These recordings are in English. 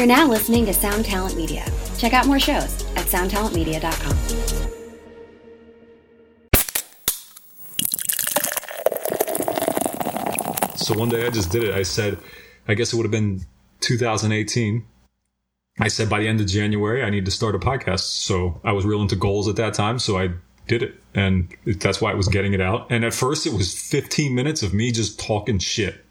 You're now listening to Sound Talent Media. Check out more shows at soundtalentmedia.com. So one day I just did it. I said, I guess it would have been 2018. I said by the end of January, I need to start a podcast. So I was real into goals at that time. So I did it. And that's why I was getting it out. And at first, it was 15 minutes of me just talking shit.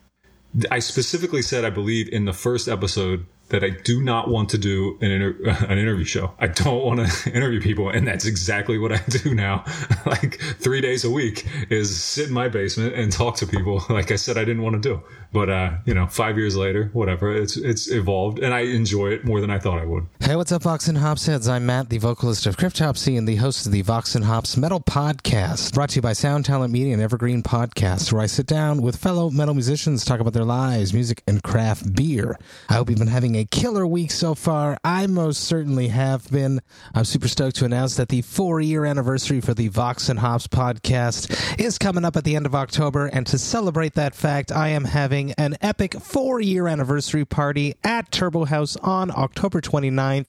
I specifically said, I believe, in the first episode that I do not want to do an, inter- an interview show. I don't want to interview people. And that's exactly what I do now. like three days a week is sit in my basement and talk to people. Like I said, I didn't want to do, but, uh, you know, five years later, whatever, it's, it's evolved and I enjoy it more than I thought I would. Hey, what's up, Vox and Hops heads? I'm Matt, the vocalist of Cryptopsy and the host of the Vox and Hops Metal Podcast, brought to you by Sound Talent Media and Evergreen Podcast, where I sit down with fellow metal musicians, talk about their lives, music, and craft beer. I hope you've been having a killer week so far. I most certainly have been. I'm super stoked to announce that the four year anniversary for the Vox and Hops podcast is coming up at the end of October. And to celebrate that fact, I am having an epic four year anniversary party at Turbo Haüs on October 29th.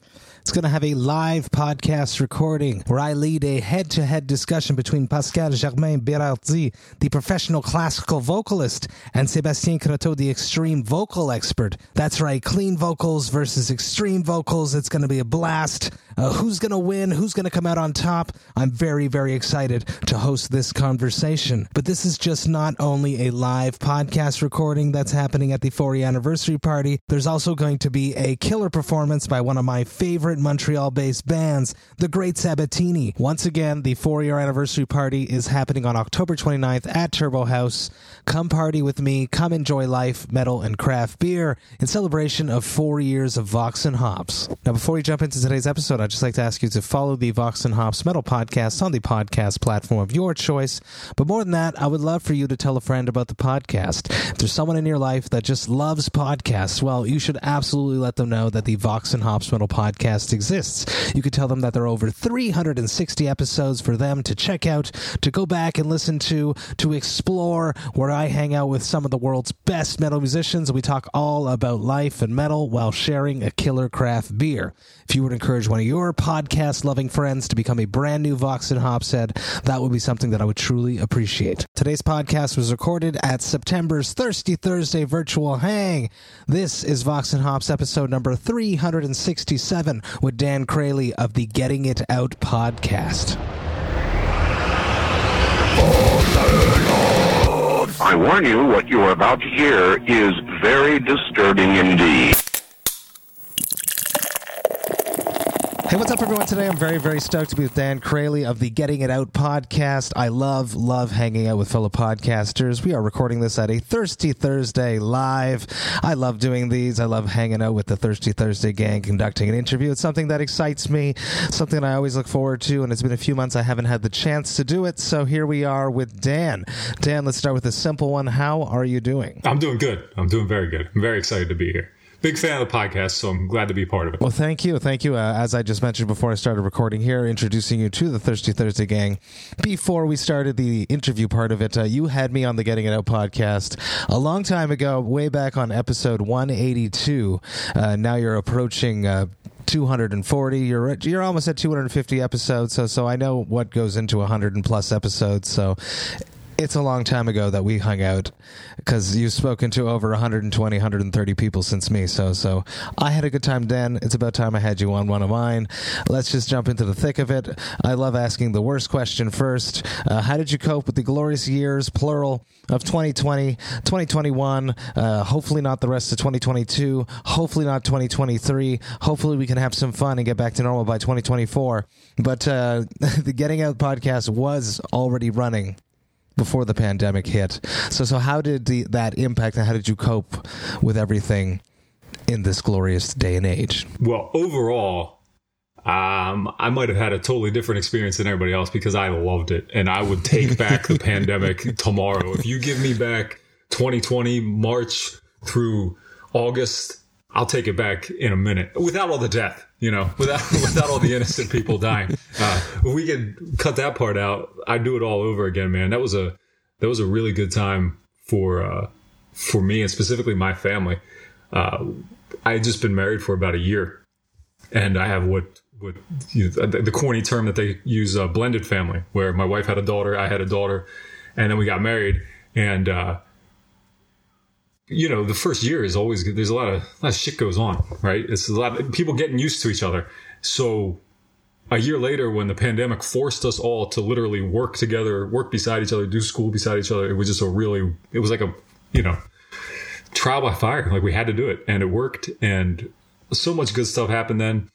It's going to have a live podcast recording where I lead a head to head discussion between Pascal Germain Berardi, the professional classical vocalist, and Sebastien Croteau, the extreme vocal expert. That's right, clean vocals versus extreme vocals. It's going to be a blast. Uh, who's going to win? Who's going to come out on top? I'm very, very excited to host this conversation. But this is just not only a live podcast recording that's happening at the 40 anniversary party, there's also going to be a killer performance by one of my favorite Montreal based bands, the Great Sabatini. Once again, the four year anniversary party is happening on October 29th at Turbo Haüs. Come party with me, come enjoy life, metal, and craft beer in celebration of four years of Vox and Hops. Now, before we jump into today's episode, I'd just like to ask you to follow the Vox and Hops Metal Podcast on the podcast platform of your choice. But more than that, I would love for you to tell a friend about the podcast. If there's someone in your life that just loves podcasts, well, you should absolutely let them know that the Vox and Hops Metal Podcast exists. You could tell them that there are over 360 episodes for them to check out, to go back and listen to, to explore, where I hang out with some of the world's best metal musicians. We talk all about life and metal while sharing a killer craft beer. If you would encourage one of your podcast loving friends to become a brand new Vox and Hops head, that would be something that I would truly appreciate. Today's podcast was recorded at September's Thirsty Thursday virtual hang. This is Vox and Hops episode number 367 with Dan Crayley of the Getting It Out podcast. I warn you, what you are about to hear is very disturbing indeed. Hey, what's up, everyone? Today I'm very, very stoked to be with Dan Crayley of the Getting It Out podcast. I love, love hanging out with fellow podcasters. We are recording this at a Thirsty Thursday live. I love doing these. I love hanging out with the Thirsty Thursday gang, conducting an interview. It's something that excites me, something I always look forward to, and it's been a few months I haven't had the chance to do it. So here we are with Dan. Dan, let's start with a simple one. How are you doing? I'm doing good. I'm doing very good. I'm very excited to be here. Big fan of the podcast, so I'm glad to be part of it. Well, thank you. Thank you. Uh, as I just mentioned before I started recording here, introducing you to the Thirsty Thursday gang. Before we started the interview part of it, uh, you had me on the Getting It Out podcast a long time ago, way back on episode 182. Uh, now you're approaching. Uh, 240 you're you're almost at 250 episodes so so I know what goes into 100 and plus episodes so it's a long time ago that we hung out because you've spoken to over 120 130 people since me so so i had a good time dan it's about time i had you on one of mine. Let's just jump into the thick of it. I love asking the worst question first. Uh, how did you cope with the glorious years plural of 2020 2021 uh, hopefully not the rest of 2022 hopefully not 2023 hopefully we can have some fun and get back to normal by 2024 but uh, the getting out podcast was already running before the pandemic hit. So, so how did the, that impact, and how did you cope with everything in this glorious day and age? Well, overall, um, I might have had a totally different experience than everybody else because I loved it, and I would take back the pandemic tomorrow. If you give me back 2020 March through August, I'll take it back in a minute without all the death, you know, without without all the innocent people dying. Uh, we could cut that part out, I'd do it all over again, man. That was a that was a really good time for uh, for me and specifically my family. Uh, I had just been married for about a year, and I have what what you know, the, the corny term that they use, uh, blended family, where my wife had a daughter, I had a daughter, and then we got married, and uh, you know, the first year is always. There's a lot of a lot of shit goes on, right? It's a lot of people getting used to each other. So a year later, when the pandemic forced us all to literally work together, work beside each other, do school beside each other, it was just a really, it was like a, you know, trial by fire. Like we had to do it, and it worked, and so much good stuff happened then.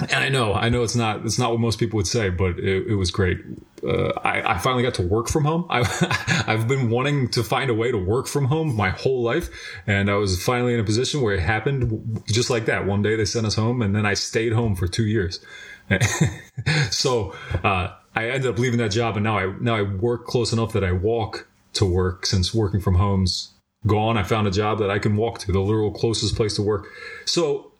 And I know, I know it's not, it's not what most people would say, but it, it was great. Uh, I, I finally got to work from home. I, I've been wanting to find a way to work from home my whole life. And I was finally in a position where it happened just like that. One day they sent us home and then I stayed home for two years. so, uh, I ended up leaving that job and now I, now I work close enough that I walk to work since working from home's gone. I found a job that I can walk to the literal closest place to work. So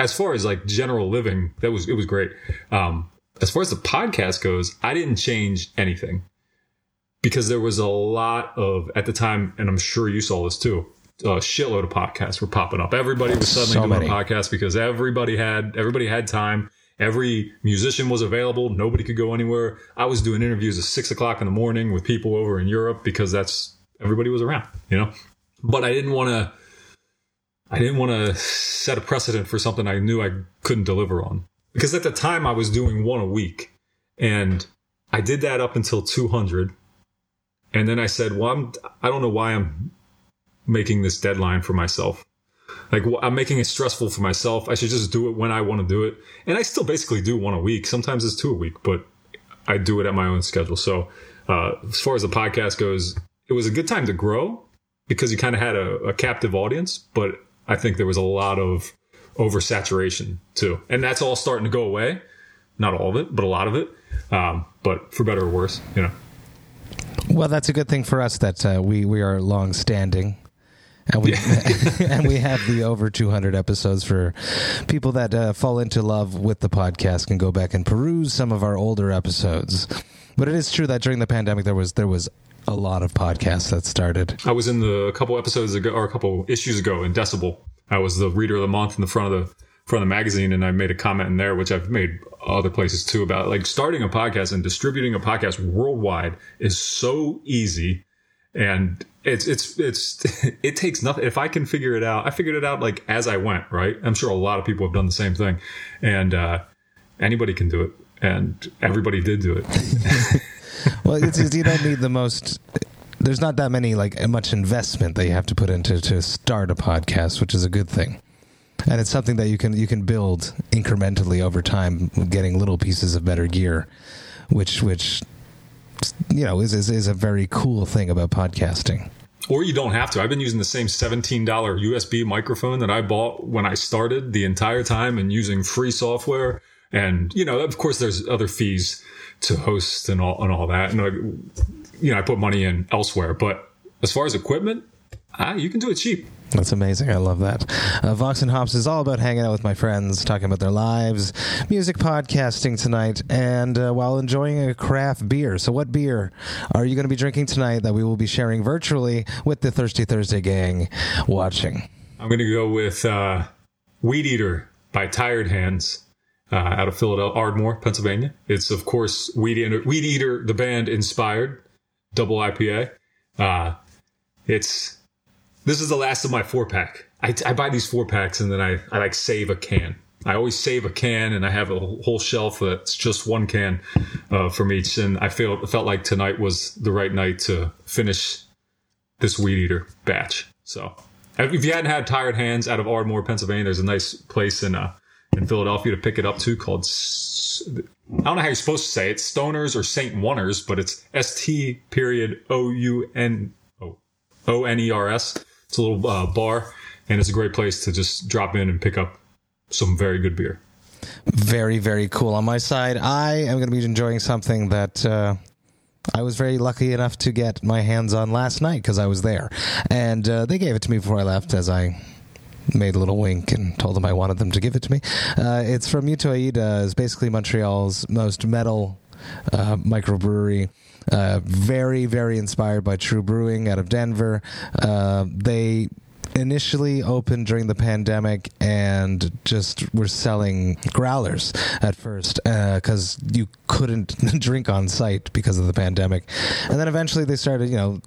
as far as like general living, that was it was great. Um, as far as the podcast goes, I didn't change anything because there was a lot of at the time, and I'm sure you saw this too. A shitload of podcasts were popping up. Everybody was suddenly So doing many. a podcast because everybody had everybody had time. Every musician was available. Nobody could go anywhere. I was doing interviews at six o'clock in the morning with people over in Europe because that's everybody was around, you know. But I didn't want to. I didn't want to set a precedent for something I knew I couldn't deliver on. Because at the time I was doing one a week and I did that up until 200. And then I said, well, I'm, I don't know why I'm making this deadline for myself. Like wh- I'm making it stressful for myself. I should just do it when I want to do it. And I still basically do one a week. Sometimes it's two a week, but I do it at my own schedule. So, uh, as far as the podcast goes, it was a good time to grow because you kind of had a, a captive audience, but I think there was a lot of oversaturation too. And that's all starting to go away. Not all of it, but a lot of it. Um, but for better or worse, you know. Well, that's a good thing for us that uh, we we are long standing. And we and we have the over 200 episodes for people that uh, fall into love with the podcast can go back and peruse some of our older episodes. But it is true that during the pandemic there was there was a lot of podcasts that started. I was in the a couple episodes ago or a couple issues ago in Decibel. I was the reader of the month in the front of the front of the magazine, and I made a comment in there, which I've made other places too, about like starting a podcast and distributing a podcast worldwide is so easy, and it's it's it's it takes nothing. If I can figure it out, I figured it out like as I went. Right, I'm sure a lot of people have done the same thing, and uh, anybody can do it, and everybody did do it. Well, it's, it's, you don't need the most. There's not that many like much investment that you have to put into to start a podcast, which is a good thing. And it's something that you can you can build incrementally over time, getting little pieces of better gear, which which you know is is, is a very cool thing about podcasting. Or you don't have to. I've been using the same $17 USB microphone that I bought when I started the entire time and using free software. And, you know, of course, there's other fees to host and all, and all that. And, you know, I put money in elsewhere. But as far as equipment, ah, you can do it cheap. That's amazing. I love that. Uh, Vox and Hops is all about hanging out with my friends, talking about their lives, music podcasting tonight, and uh, while enjoying a craft beer. So, what beer are you going to be drinking tonight that we will be sharing virtually with the Thirsty Thursday gang watching? I'm going to go with uh, Weed Eater by Tired Hands uh, out of Philadelphia, Ardmore, Pennsylvania. It's, of course, Weed Eater, Weed Eater the band inspired, double IPA. Uh, it's this is the last of my four pack. I, I buy these four packs and then I, I like save a can. I always save a can and I have a whole shelf that's just one can uh, from each. And I felt felt like tonight was the right night to finish this weed eater batch. So if you hadn't had tired hands out of Ardmore, Pennsylvania, there's a nice place in uh, in Philadelphia to pick it up too called I don't know how you're supposed to say it, Stoners or Saint Oners, but it's S T period O U N O O N E R S. It's a little uh, bar, and it's a great place to just drop in and pick up some very good beer. Very, very cool. On my side, I am going to be enjoying something that uh, I was very lucky enough to get my hands on last night because I was there. And uh, they gave it to me before I left as I made a little wink and told them I wanted them to give it to me. Uh, it's from Muto Aida. It's basically Montreal's most metal uh, microbrewery. Uh, very, very inspired by TRVE Brewing out of Denver. Uh, they initially opened during the pandemic and just were selling growlers at first because uh, you couldn't drink on site because of the pandemic. And then eventually they started, you know,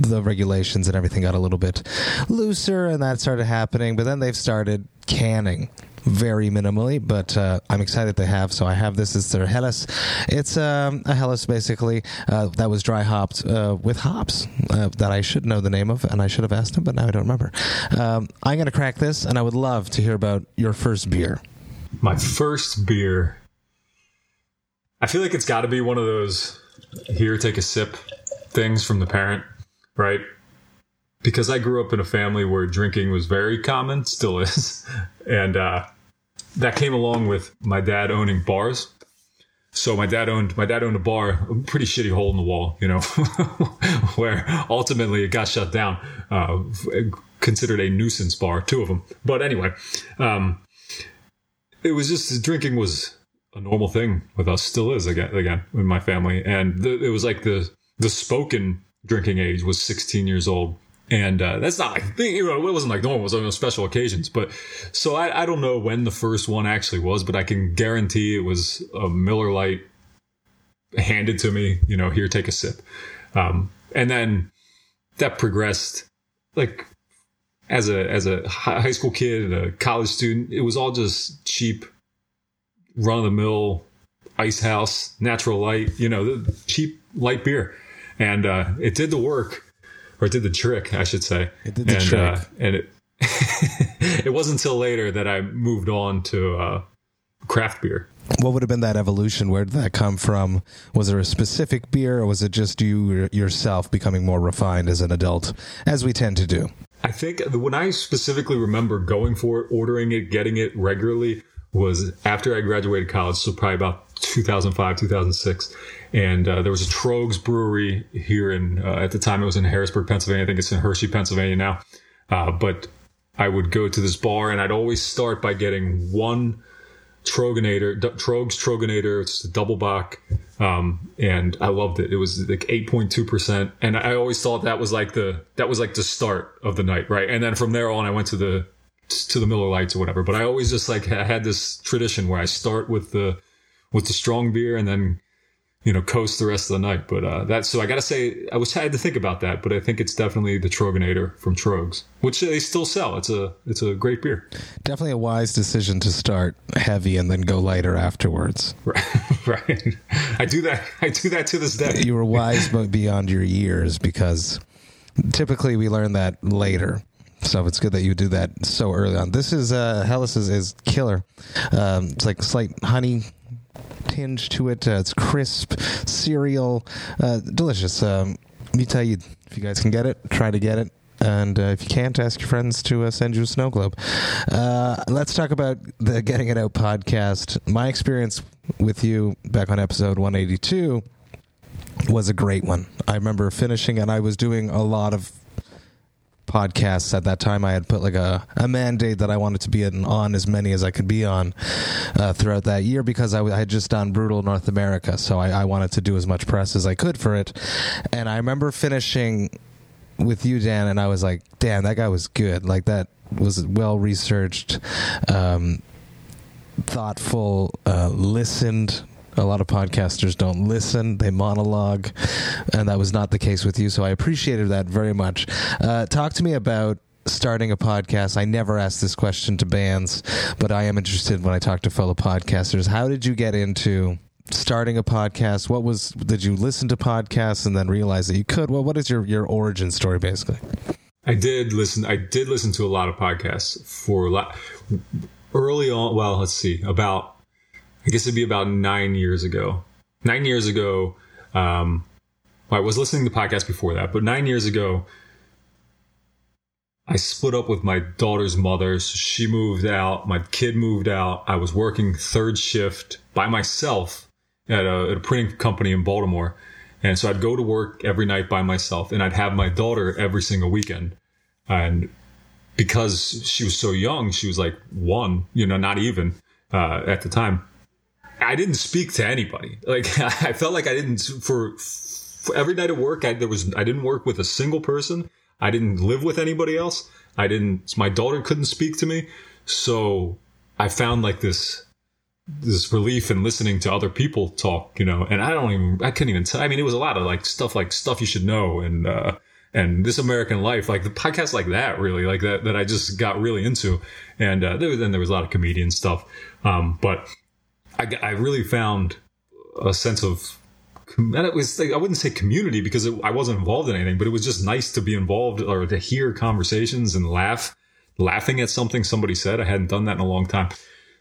the regulations and everything got a little bit looser and that started happening. But then they've started canning very minimally, but uh, I'm excited they have. So I have this. It's their Helles. It's um, a Helles basically uh, that was dry hopped uh, with hops uh, that I should know the name of, and I should have asked him, but now I don't remember. Um, I'm going to crack this, and I would love to hear about your first beer. My first beer. I feel like it's got to be one of those here, take a sip things from the parent, right? Because I grew up in a family where drinking was very common, still is. And uh, that came along with my dad owning bars. So my dad owned my dad owned a bar, a pretty shitty hole in the wall, you know, where ultimately it got shut down. Uh, considered a nuisance bar, two of them. But anyway, um, it was just drinking was a normal thing with us, still is again, again in my family, and the, it was like the the spoken drinking age was 16 years old and uh, that's not like you know it wasn't like normal. It was on special occasions. But so I, I don't know when the first one actually was, but I can guarantee it was a Miller Lite handed to me. You know, here, take a sip. Um, and then that progressed like as a as a high school kid, a college student. It was all just cheap, run of the mill, ice house, natural light. You know, cheap light beer, and uh, it did the work or it did the trick, I should say. It did the and, trick, uh, and it it wasn't until later that I moved on to uh, craft beer. What would have been that evolution? Where did that come from? Was there a specific beer, or was it just you yourself becoming more refined as an adult, as we tend to do? I think when I specifically remember going for it, ordering it, getting it regularly was after I graduated college, so probably about 2005, 2006 and uh, there was a Tröegs brewery here in uh, at the time it was in Harrisburg, Pennsylvania. I think it's in Hershey, Pennsylvania now. Uh, but I would go to this bar and I'd always start by getting one Troegenator, Tröegs Troegenator. It's a double bock, um, and I loved it. It was like eight point two percent, and I always thought that was like the that was like the start of the night, right? And then from there on, I went to the to the Miller Lights or whatever. But I always just like had this tradition where I start with the with the strong beer and then you know, coast the rest of the night. But uh, that's so I got to say, I was had to think about that, but I think it's definitely the Troegenator from Tröegs, which they still sell. It's a it's a great beer. Definitely a wise decision to start heavy and then go lighter afterwards. Right, right. I do that. I do that to this day. You were wise, but beyond your years, because typically we learn that later. So it's good that you do that so early on. This is uh Helles is, is killer. Um, it's like slight honey tinge to it. Uh, it's crisp, cereal, uh, delicious. Um, you, if you guys can get it, try to get it. And uh, if you can't, ask your friends to uh, send you a snow globe. Uh, let's talk about the Getting It Out podcast. My experience with you back on episode 182 was a great one. I remember finishing, and I was doing a lot of podcasts at that time. I had put like a, a mandate that I wanted to be in, on as many as I could be on uh, throughout that year because I, had just done Brutal North America. So I, I wanted to do as much press as I could for it. And I remember finishing with you, Dan, and I was like, damn, that guy was good. Like that was well researched, um, thoughtful, uh, listened a lot of podcasters don't listen, they monologue, and that was not the case with you. So I appreciated that very much. Uh, talk to me about starting a podcast. I never ask this question to bands, but I am interested when I talk to fellow podcasters. How did you get into starting a podcast? What was did you listen to podcasts and then realize that you could? Well, what is your your origin story basically? I did listen. I did listen to a lot of podcasts for a lot early on. Well, let's see, about I guess it'd be about nine years ago. Nine years ago, um, well, I was listening to the podcast before that, but nine years ago, I split up with my daughter's mother. So she moved out. My kid moved out. I was working third shift by myself at a, at a printing company in Baltimore. And so I'd go to work every night by myself and I'd have my daughter every single weekend. And because she was so young, she was like one, you know, not even uh, at the time. I didn't speak to anybody. Like I felt like I didn't for, for every night of work. I, there was I didn't work with a single person. I didn't live with anybody else. I didn't, my daughter couldn't speak to me. So I found like this, this relief in listening to other people talk, you know, and I don't even, I couldn't even tell. I mean, it was a lot of like stuff like stuff you should know and, uh, and this American life, like the podcast like that, really, like that, that I just got really into. And, uh, then there was a lot of comedian stuff. Um, but I, I really found a sense of and it was like, I wouldn't say community because it, I wasn't involved in anything, but it was just nice to be involved or to hear conversations and laugh, laughing at something somebody said. I hadn't done that in a long time.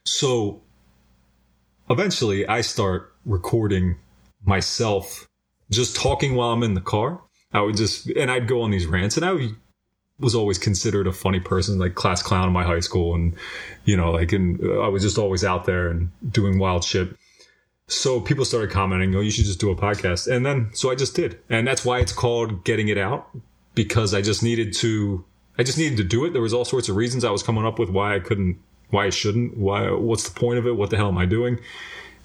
So eventually I start recording myself just talking while I'm in the car. I would just, and I'd go on these rants and I was always considered a funny person, like class clown in my high school. And, you know, like, and I was just always out there and doing wild shit so people started commenting, "Oh, you should just do a podcast." And then so I just did. And that's why it's called Getting It Out because I just needed to I just needed to do it. There was all sorts of reasons I was coming up with why I couldn't why I shouldn't, why what's the point of it? What the hell am I doing?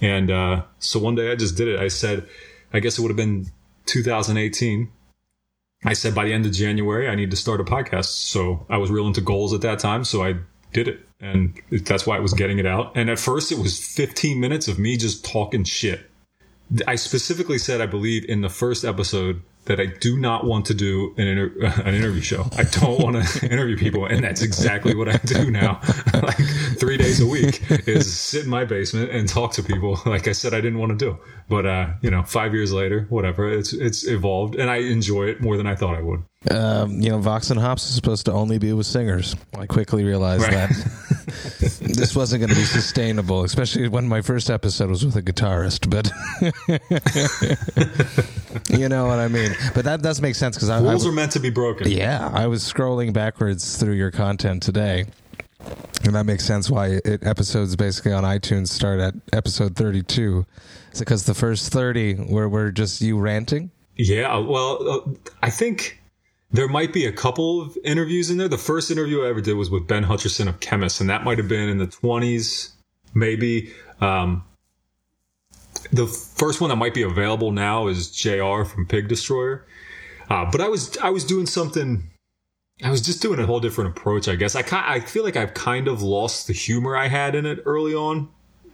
And uh, so one day I just did it. I said, I guess it would have been 2018. I said by the end of January I need to start a podcast. So I was real into goals at that time, so I did it and that's why it was getting it out. And at first, it was 15 minutes of me just talking shit. I specifically said, I believe, in the first episode that I do not want to do an, inter- an interview show. I don't want to interview people, and that's exactly what I do now. like three days a week is sit in my basement and talk to people. Like I said, I didn't want to do, but uh, you know, five years later, whatever, it's it's evolved, and I enjoy it more than I thought I would. Um, you know, Vox and Hops is supposed to only be with singers. I quickly realized right. that this wasn't going to be sustainable, especially when my first episode was with a guitarist. But you know what I mean. But that does make sense because rules I, are meant to be broken. Yeah, I was scrolling backwards through your content today, and that makes sense why it, episodes basically on iTunes start at episode thirty-two. Is it because the first thirty were were just you ranting? Yeah, well, uh, I think there might be a couple of interviews in there. The first interview I ever did was with Ben Hutcherson of Khemmis, and that might have been in the 20s, maybe. Um, the first one that might be available now is JR from Pig Destroyer. Uh, but I was I was doing something. I was just doing a whole different approach, I guess. I I feel like I've kind of lost the humor I had in it early on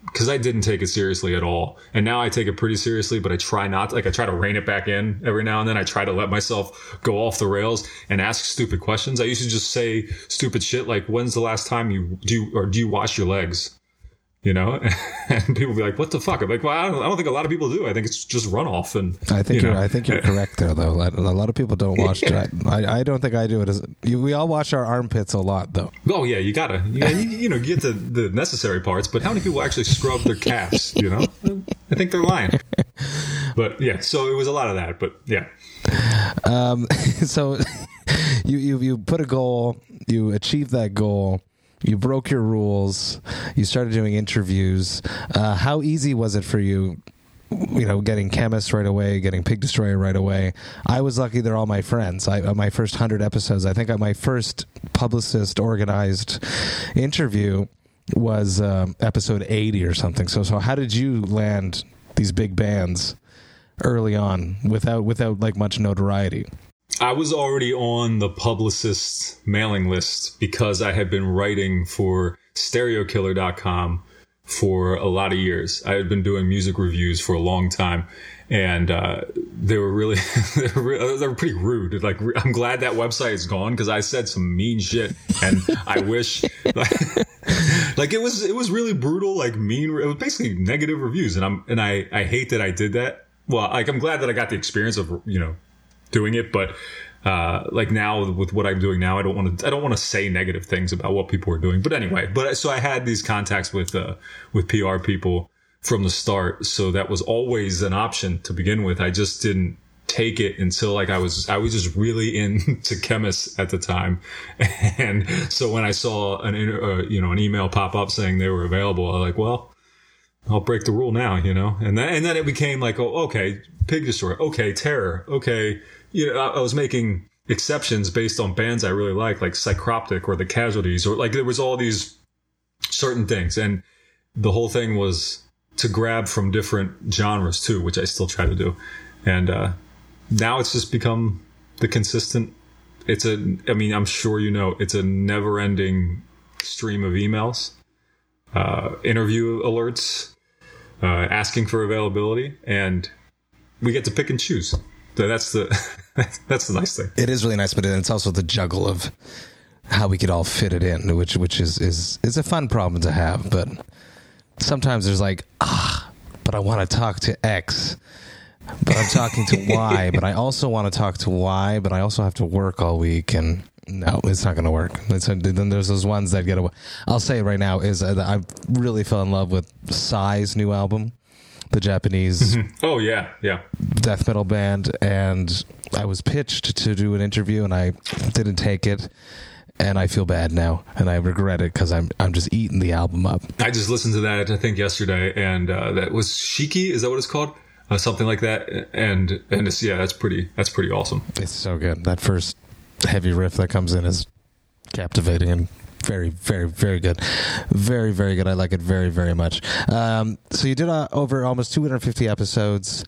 because I didn't take it seriously at all. And now I take it pretty seriously, but I try not to, like I try to rein it back in every now and then. I try to let myself go off the rails and ask stupid questions. I used to just say stupid shit like, when's the last time you do, or do you wash your legs? You know, and people be like, "What the fuck?" I'm like, "Well, I don't, I don't, think a lot of people do. I think it's just runoff." And I think you are I think you're correct there, though. A lot of people don't wash. yeah. I, I don't think I do it. As we all wash our armpits a lot, though. Oh yeah, you gotta. You, you, you know, get the the necessary parts, but how many people actually scrub their calves? You know, I think they're lying. But yeah, so it was a lot of that. But yeah. Um. So you you you put a goal. You achieve that goal you broke your rules. You started doing interviews. Uh, how easy was it for you? You know, getting Khemmis right away, getting pig destroyer right away. I was lucky; they're all my friends. I, my first hundred episodes, I think, my first publicist organized interview was um, episode eighty or something. So, so how did you land these big bands early on without without like much notoriety? I was already on the publicist mailing list because I had been writing for stereokiller.com for a lot of years. I had been doing music reviews for a long time and uh, they were really they, were pretty rude. Like I'm glad that website is gone because I said some mean shit, and I wish like, like, it was it was really brutal, like mean. It was basically negative reviews, and I'm and I I hate that I did that. Well, like I'm glad that I got the experience of you know doing it, but uh, like now with what I'm doing now, I don't want to I don't want to say negative things about what people are doing. But anyway, but so I had these contacts with uh, with PR people from the start, so that was always an option to begin with. I just didn't take it until like I was I was just really into chemists at the time, and so when I saw an uh, you know an email pop up saying they were available, I was like, well. I'll break the rule now, you know, and then and then it became like, oh, okay, pig destroyer, okay, terror, okay, you know, I, was making exceptions based on bands I really like, like Psycroptic or The Casualties, or like there was all these certain things, and the whole thing was to grab from different genres too, which I still try to do, and uh, now it's just become the consistent it's a. I mean, I'm sure you know it's a never-ending stream of emails, uh, interview alerts, uh, asking for availability, and we get to pick and choose. So that's the that's the nice thing. It is really nice, but it's also the juggle of how we could all fit it in, which which is is is a fun problem to have. But sometimes there's like ah, but I want to talk to X, but I'm talking to Y, but I also want to talk to Y, but I also have to work all week and. No, it's not going to work. It's, then there's those ones that get away. I'll say it right now is uh, I really fell in love with Psy's new album, the Japanese Oh yeah, yeah. death metal band and I was pitched to do an interview and I didn't take it and I feel bad now and I regret it because I'm I'm just eating the album up. I just listened to that I think yesterday, and uh, that was Shiki. Is that what it's called? Uh, something like that. And and it's yeah, that's pretty that's pretty awesome. It's so good. That first heavy riff that comes in is captivating and very very very good. Very very good. I like it very very much. Um, so you did uh, over almost 250 episodes.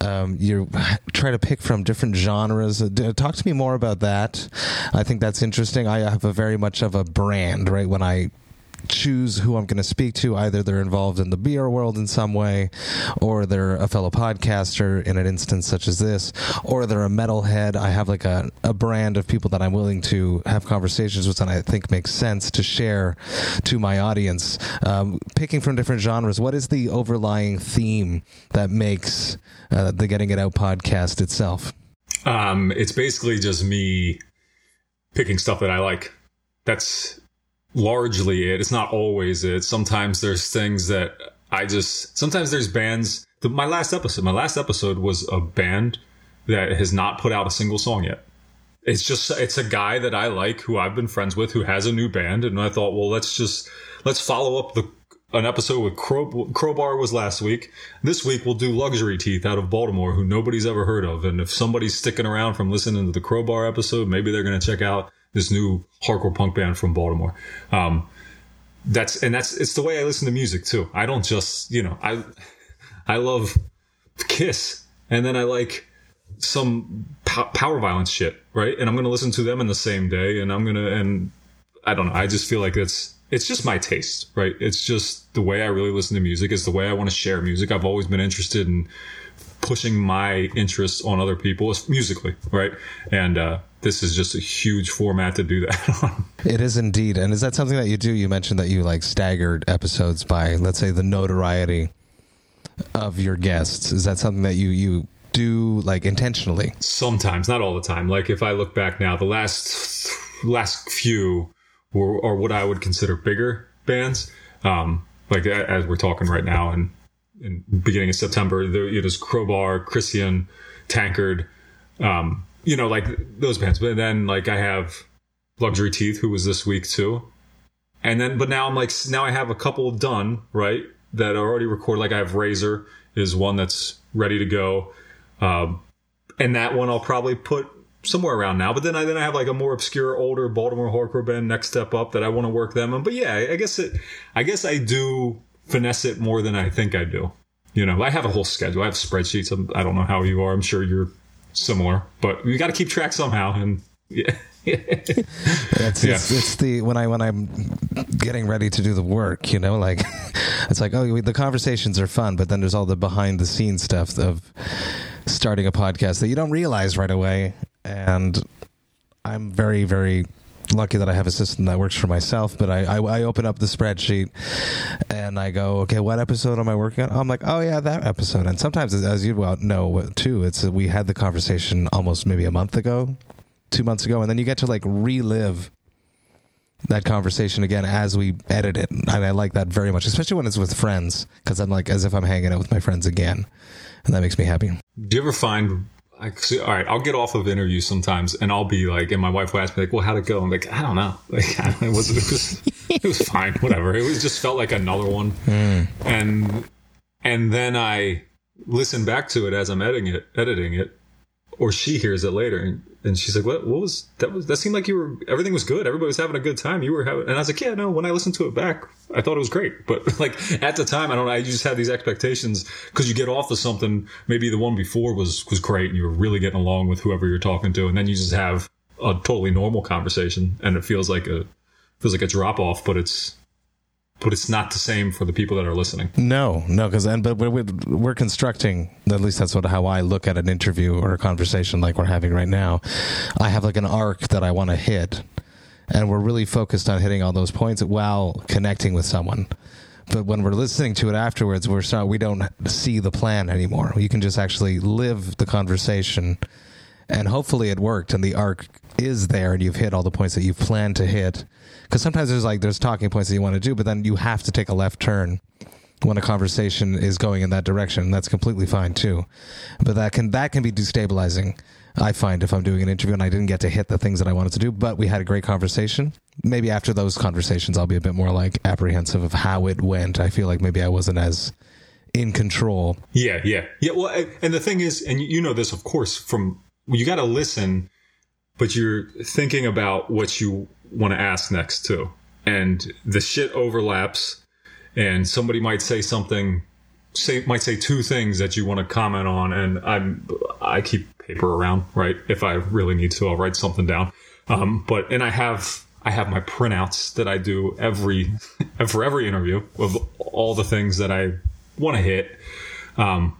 Um, you try to pick from different genres. Uh, talk to me more about that. I think that's interesting. I have a very much of a brand right? When i choose who I'm going to speak to. Either they're involved in the beer world in some way, or they're a fellow podcaster in an instance such as this, or they're a metalhead. I have like a, a brand of people that I'm willing to have conversations with and I think makes sense to share to my audience. Um, picking from different genres, what is the overlying theme that makes uh, the Getting It Out podcast itself? Um, it's basically just me picking stuff that I like. That's largely it. It's not always it. Sometimes there's things that I just, sometimes there's bands. The, my last episode, my last episode was a band that has not put out a single song yet. It's just, it's a guy that I like who I've been friends with who has a new band. And I thought, well, let's just, let's follow up the, an episode with Crow, Crowbar was last week. This week we'll do Luxury Teeth out of Baltimore, who nobody's ever heard of. And if somebody's sticking around from listening to the Crowbar episode, maybe they're going to check out this new hardcore punk band from Baltimore. Um, that's and that's it's the way I listen to music too. I don't just you know I I love Kiss and then I like some po- power violence shit, right? And I'm gonna listen to them in the same day, and I'm gonna and I don't know. I just feel like it's it's just my taste, right? It's just the way I really listen to music. It's the way I want to share music. I've always been interested in pushing my interests on other people musically, right? And uh, this is just a huge format to do that on. It is indeed. And is that something that you do? You mentioned that you like staggered episodes by, let's say, the notoriety of your guests. Is that something that you you do like intentionally? Sometimes, not all the time. Like if I look back now, the last last few were are what I would consider bigger bands. Um, like as we're talking right now, and in beginning of September, there, know, there's Crowbar, Christian, Tankard, um, you know, like those bands. But then like I have Luxury Teeth, who was this week too. And then, but now I'm like, now I have a couple done, right? That are already recorded. Like I have Razor is one that's ready to go. Um, and that one I'll probably put somewhere around now. But then I then I have like a more obscure, older Baltimore hardcore band next step up that I want to work them on. But yeah, I guess it, I guess I do finesse it more than I think I do. You know, I have a whole schedule. I have spreadsheets. I don't know how you are. I'm sure you're similar, but you got to keep track somehow. And yeah. it's, yeah. it's, it's, the when I when I'm getting ready to do the work, you know, like it's like oh the conversations are fun, but then there's all the behind the scenes stuff of starting a podcast that you don't realize right away. And I'm very very lucky that I have a system that works for myself. But I, I, I, open up the spreadsheet and I go, okay, what episode am I working on? I'm like, oh yeah, that episode. And sometimes, as you well know too, it's we had the conversation almost maybe a month ago, two months ago, and then you get to like relive that conversation again as we edit it. And I like that very much, especially when it's with friends, because I'm like as if I'm hanging out with my friends again, and that makes me happy. Do you ever find I, all right, I'll get off of interviews sometimes, and I'll be like, and my wife will ask me like, "Well, how'd it go?" I'm like, "I don't know. Like, it was it was it was fine, whatever. It was just felt like another one." Mm. And and then I listen back to it as I'm editing it, editing it, or she hears it later and, and she's like, what, what was that was, that seemed like you were, everything was good. Everybody was having a good time. You were having, and I was like, yeah, no, when I listened to it back, I thought it was great. But like at the time, I don't know, I just had these expectations because you get off of something. Maybe the one before was, was great and you were really getting along with whoever you're talking to. And then you just have a totally normal conversation and it feels like a feels like a drop off, but it's but it's not the same for the people that are listening. No, no, because and but we're, we're constructing. At least that's what how I look at an interview or a conversation like we're having right now. I have like an arc that I want to hit, and we're really focused on hitting all those points while connecting with someone. But when we're listening to it afterwards, we're sorry, we don't see the plan anymore. You can just actually live the conversation, and hopefully it worked, and the arc is there, and you've hit all the points that you've planned to hit because sometimes there's like there's talking points that you want to do, but then you have to take a left turn when a conversation is going in that direction. That's completely fine too, but that can that can be destabilizing. I find if I'm doing an interview and I didn't get to hit the things that I wanted to do, but we had a great conversation. Maybe after those conversations, I'll be a bit more like apprehensive of how it went. I feel like maybe I wasn't as in control. Yeah, yeah, yeah. Well, and the thing is, and you know this, of course, from you got to listen, but you're thinking about what you want to ask next too. And the shit overlaps and somebody might say something say might say two things that you want to comment on and I'm I keep paper around, right? If I really need to, I'll write something down. Um, but and I have I have my printouts that I do every for every interview of all the things that I want to hit. Um,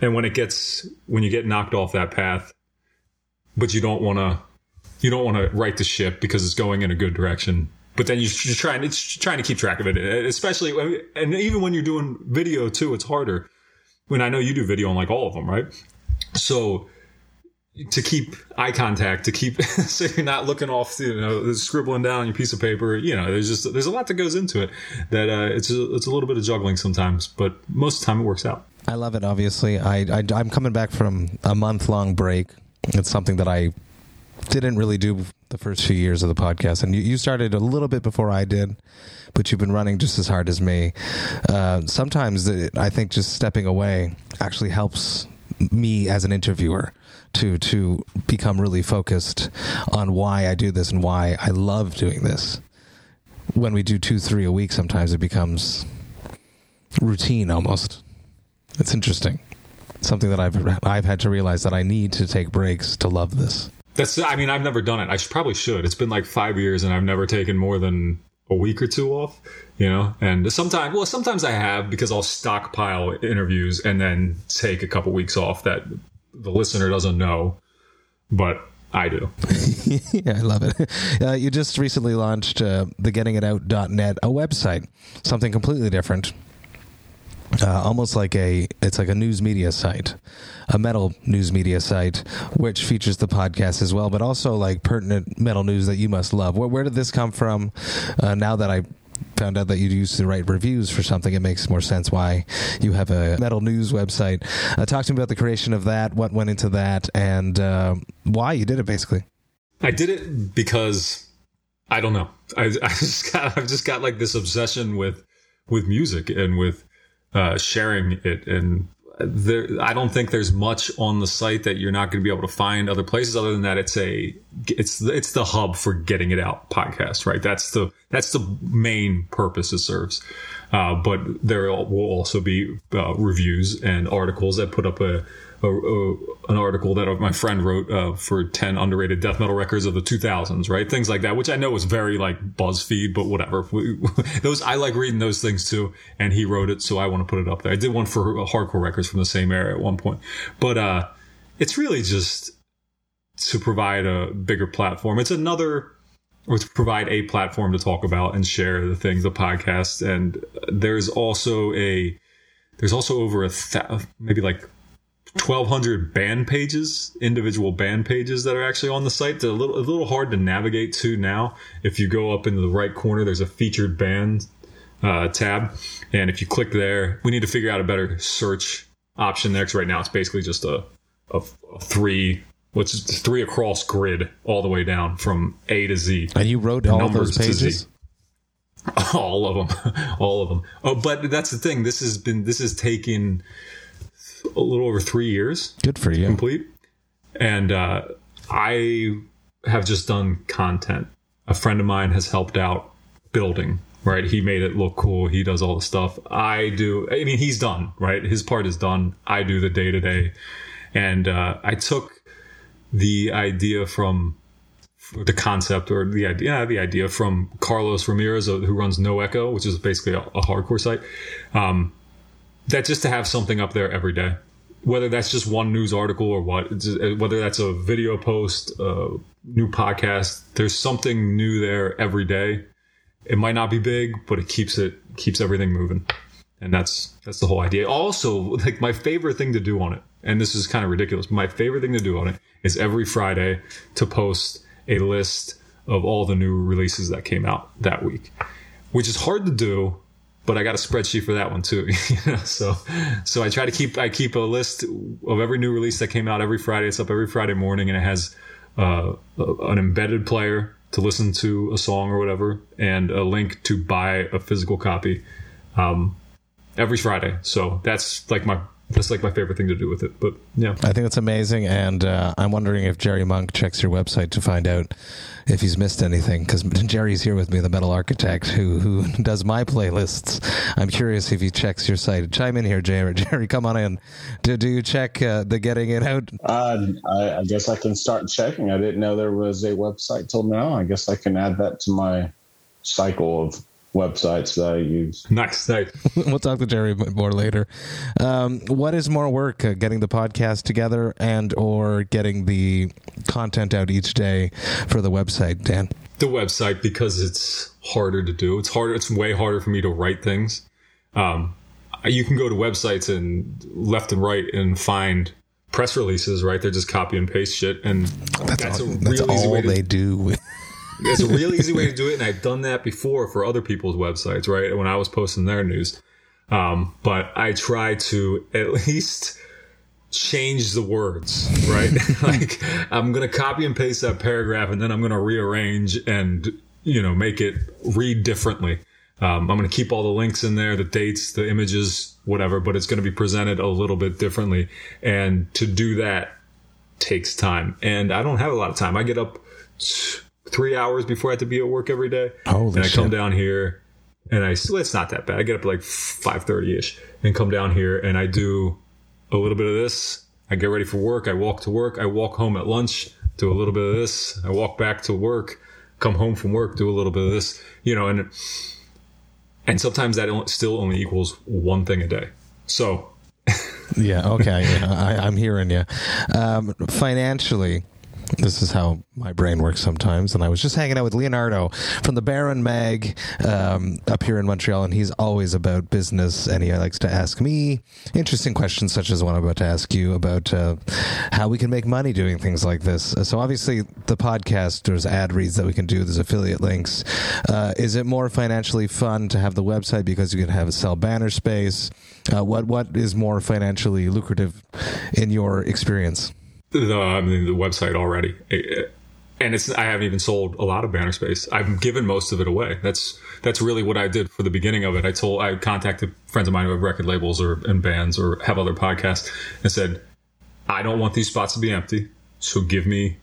and when it gets when you get knocked off that path, but you don't want to you don't want to right the ship because it's going in a good direction. But then you're trying, it's trying to keep track of it, especially, and even when you're doing video too, it's harder. When I know you do video on like all of them, right? So to keep eye contact, to keep so you're not looking off, you know, scribbling down your piece of paper. You know, there's just there's a lot that goes into it. That uh, it's a, it's a little bit of juggling sometimes, but most of the time it works out. I love it. Obviously, I, I I'm coming back from a month long break. It's something that I didn't really do the first few years of the podcast, and you, you started a little bit before I did, but you've been running just as hard as me. Uh, sometimes the, I think just stepping away actually helps me as an interviewer to to become really focused on why I do this and why I love doing this. When we do two, three a week, sometimes it becomes routine almost. It's interesting. Something that I've I've had to realize that I need to take breaks to love this. That's. I mean, I've never done it. I should, probably should. It's been like five years, and I've never taken more than a week or two off. You know, and sometimes, well, sometimes I have because I'll stockpile interviews and then take a couple weeks off that the listener doesn't know, but I do. yeah, I love it. Uh, you just recently launched uh, the gettingitout.net, a website, something completely different uh, almost like a it's like a news media site a metal news media site which features the podcast as well but also like pertinent metal news that you must love. Where, where did this come from? Uh, now that i found out that you used to write reviews for something it makes more sense why you have a metal news website. Uh, talk to me about the creation of that what went into that and uh, why you did it basically. I did it because i don't know. I, I just got i've just got like this obsession with with music and with uh, sharing it. And there, I don't think there's much on the site that you're not going to be able to find other places. Other than that, it's a it's it's the hub for getting it out podcast, right? That's the that's the main purpose it serves. Uh, but there will also be uh, reviews and articles that put up a a, a, an article that my friend wrote uh, for 10 underrated death metal records of the 2000s, right? Things like that, which I know was very like BuzzFeed, but whatever. those I like reading those things too, and he wrote it, so I want to put it up there. I did one for hardcore records from the same era at one point, but uh, it's really just to provide a bigger platform. It's another or to provide a platform to talk about and share the things, the podcast. And there's also a, there's also over a, th- maybe like 1200 band pages, individual band pages that are actually on the site. They're a little, a little hard to navigate to now. If you go up into the right corner, there's a featured band uh, tab. And if you click there, we need to figure out a better search option there. Cause right now it's basically just a, a, a three, what's three across grid all the way down from A to Z. And you wrote all those pages? All of them, all of them. Oh, but that's the thing. This has been, this has taken, a little over three years. Good for you. Complete. And uh, I have just done content. A friend of mine has helped out building, right? He made it look cool. He does all the stuff. I do. I mean, he's done, right? His part is done. I do the day to day. And uh, I took the idea from the concept or the idea, yeah, the idea from Carlos Ramirez, uh, who runs No Echo, which is basically a, a hardcore site. Um, that just to have something up there every day, whether that's just one news article or what, uh, whether that's a video post, a new podcast, there's something new there every day. It might not be big, but it keeps it keeps everything moving, and that's that's the whole idea. Also, like my favorite thing to do on it, and this is kind of ridiculous, my favorite thing to do on it is every Friday to post a list of all the new releases that came out that week, which is hard to do, but I got a spreadsheet for that one too. so, so I try to keep, I keep a list of every new release that came out every Friday. It's up every Friday morning and it has, uh, an embedded player to listen to a song or whatever and a link to buy a physical copy, um, every Friday. So that's like my that's like my favorite thing to do with it. But yeah, I think it's amazing, and uh, I'm wondering if Jerry Monk checks your website to find out if he's missed anything. Because Jerry's here with me, the metal architect who who does my playlists. I'm curious if he checks your site. Chime in here, Jerry. Jerry, come on in. Do, do you check uh, the getting it out? Uh, I, I guess I can start checking. I didn't know there was a website till now. I guess I can add that to my cycle of websites that I use. Nice, nice. we'll talk to Jerry more later. Um, what is more work, uh, getting the podcast together and or getting the content out each day for the website, Dan? The website because it's harder to do. It's harder. It's way harder for me to write things. Um, you can go to websites and left and right and find press releases. Right, they're just copy and paste shit, and that's, that's all, a that's real easy way to, they do. It's a real easy way to do it, and I've done that before for other people's websites, right? When I was posting their news, um, but I try to at least change the words, right? like I'm gonna copy and paste that paragraph, and then I'm gonna rearrange and you know make it read differently. Um, I'm going to keep all the links in there, the dates, the images, whatever, but it's going to be presented a little bit differently. And to do that takes time. And I don't have a lot of time. I get up three hours before I have to be at work every day. Holy and I shit. come down here and I, well, it's not that bad. I get up at like 5.30 ish and come down here and I do a little bit of this. I get ready for work. I walk to work. I walk home at lunch, do a little bit of this. I walk back to work, come home from work, do a little bit of this, you know, and, and sometimes that still only equals one thing a day. So yeah, okay, I, am hearing you. Um, financially, this is how my brain works sometimes. And I was just hanging out with Leonardo from the Baron Mag um, up here in Montreal, and he's always about business, and he likes to ask me interesting questions, such as one I'm about to ask you about uh, how we can make money doing things like this. So obviously, the podcast there's ad reads that we can do. There's affiliate links. Uh, is it more financially fun to have the website because you can have a sell banner space? Uh, what what is more financially lucrative in your experience? The I mean, the website already. And it's I haven't even sold a lot of banner space. I've given most of it away. That's that's really what I did for the beginning of it. I told I contacted friends of mine who have record labels or and bands or have other podcasts and said, I don't want these spots to be empty. So give me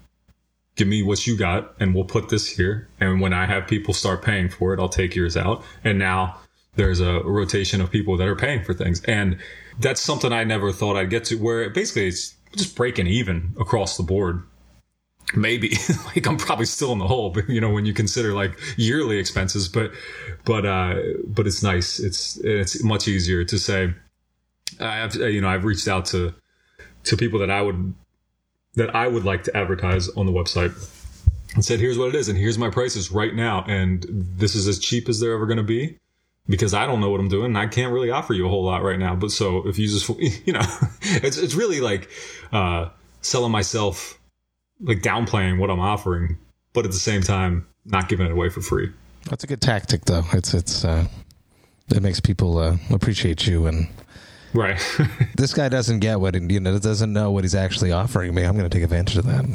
give me what you got and we'll put this here. And when I have people start paying for it, I'll take yours out. And now there's a rotation of people that are paying for things. And that's something I never thought I'd get to where basically it's just breaking even across the board. Maybe like I'm probably still in the hole, but you know, when you consider like yearly expenses, but, but, uh, but it's nice. It's, it's much easier to say, I've, you know, I've reached out to, to people that I would, that I would like to advertise on the website and said, here's what it is. And here's my prices right now. And this is as cheap as they're ever going to be because I don't know what I'm doing and I can't really offer you a whole lot right now. But so if you just, you know, it's, it's really like, uh, selling myself, like downplaying what I'm offering, but at the same time, not giving it away for free. That's a good tactic though. It's, it's, uh, it makes people, uh, appreciate you and, Right. this guy doesn't get what you know doesn't know what he's actually offering me. I'm going to take advantage of that.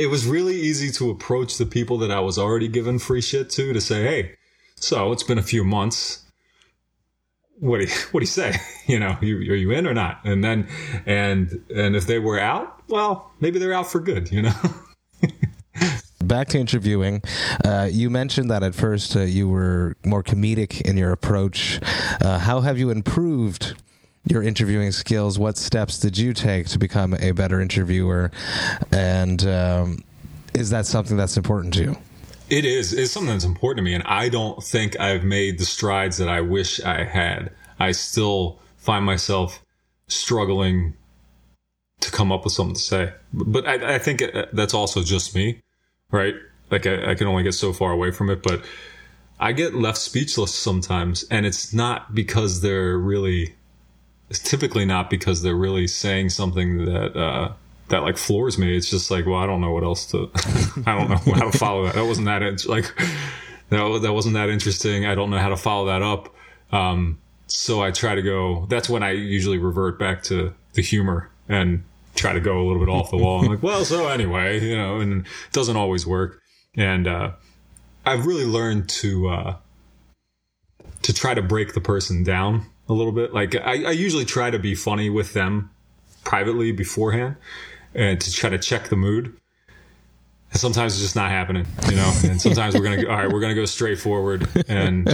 it was really easy to approach the people that I was already giving free shit to to say, "Hey, so it's been a few months. What do you, what do you say? You know, you, are you in or not? And then, and and if they were out, well, maybe they're out for good. You know. Back to interviewing, uh, you mentioned that at first uh, you were more comedic in your approach. Uh, how have you improved? your interviewing skills. What steps did you take to become a better interviewer? And um, is that something that's important to you? It is. It's something that's important to me, and I don't think I've made the strides that I wish I had. I still find myself struggling to come up with something to say. But I, I think uh, that's also just me, right? Like I, I can only get so far away from it, but I get left speechless sometimes, and it's not because they're really. It's typically not because they're really saying something that uh, that like floors me. It's just like, well, I don't know what else to, I don't know how to follow that. That wasn't that in- like that that wasn't that interesting. I don't know how to follow that up. Um, so I try to go. That's when I usually revert back to the humor and try to go a little bit off the wall. I'm like, well, so anyway, you know, and it doesn't always work. And uh, I've really learned to uh, to try to break the person down a little bit. Like I, I usually try to be funny with them privately beforehand and to try to check the mood. And sometimes it's just not happening, you know. And sometimes we're gonna go, all right, we're gonna go straight forward, and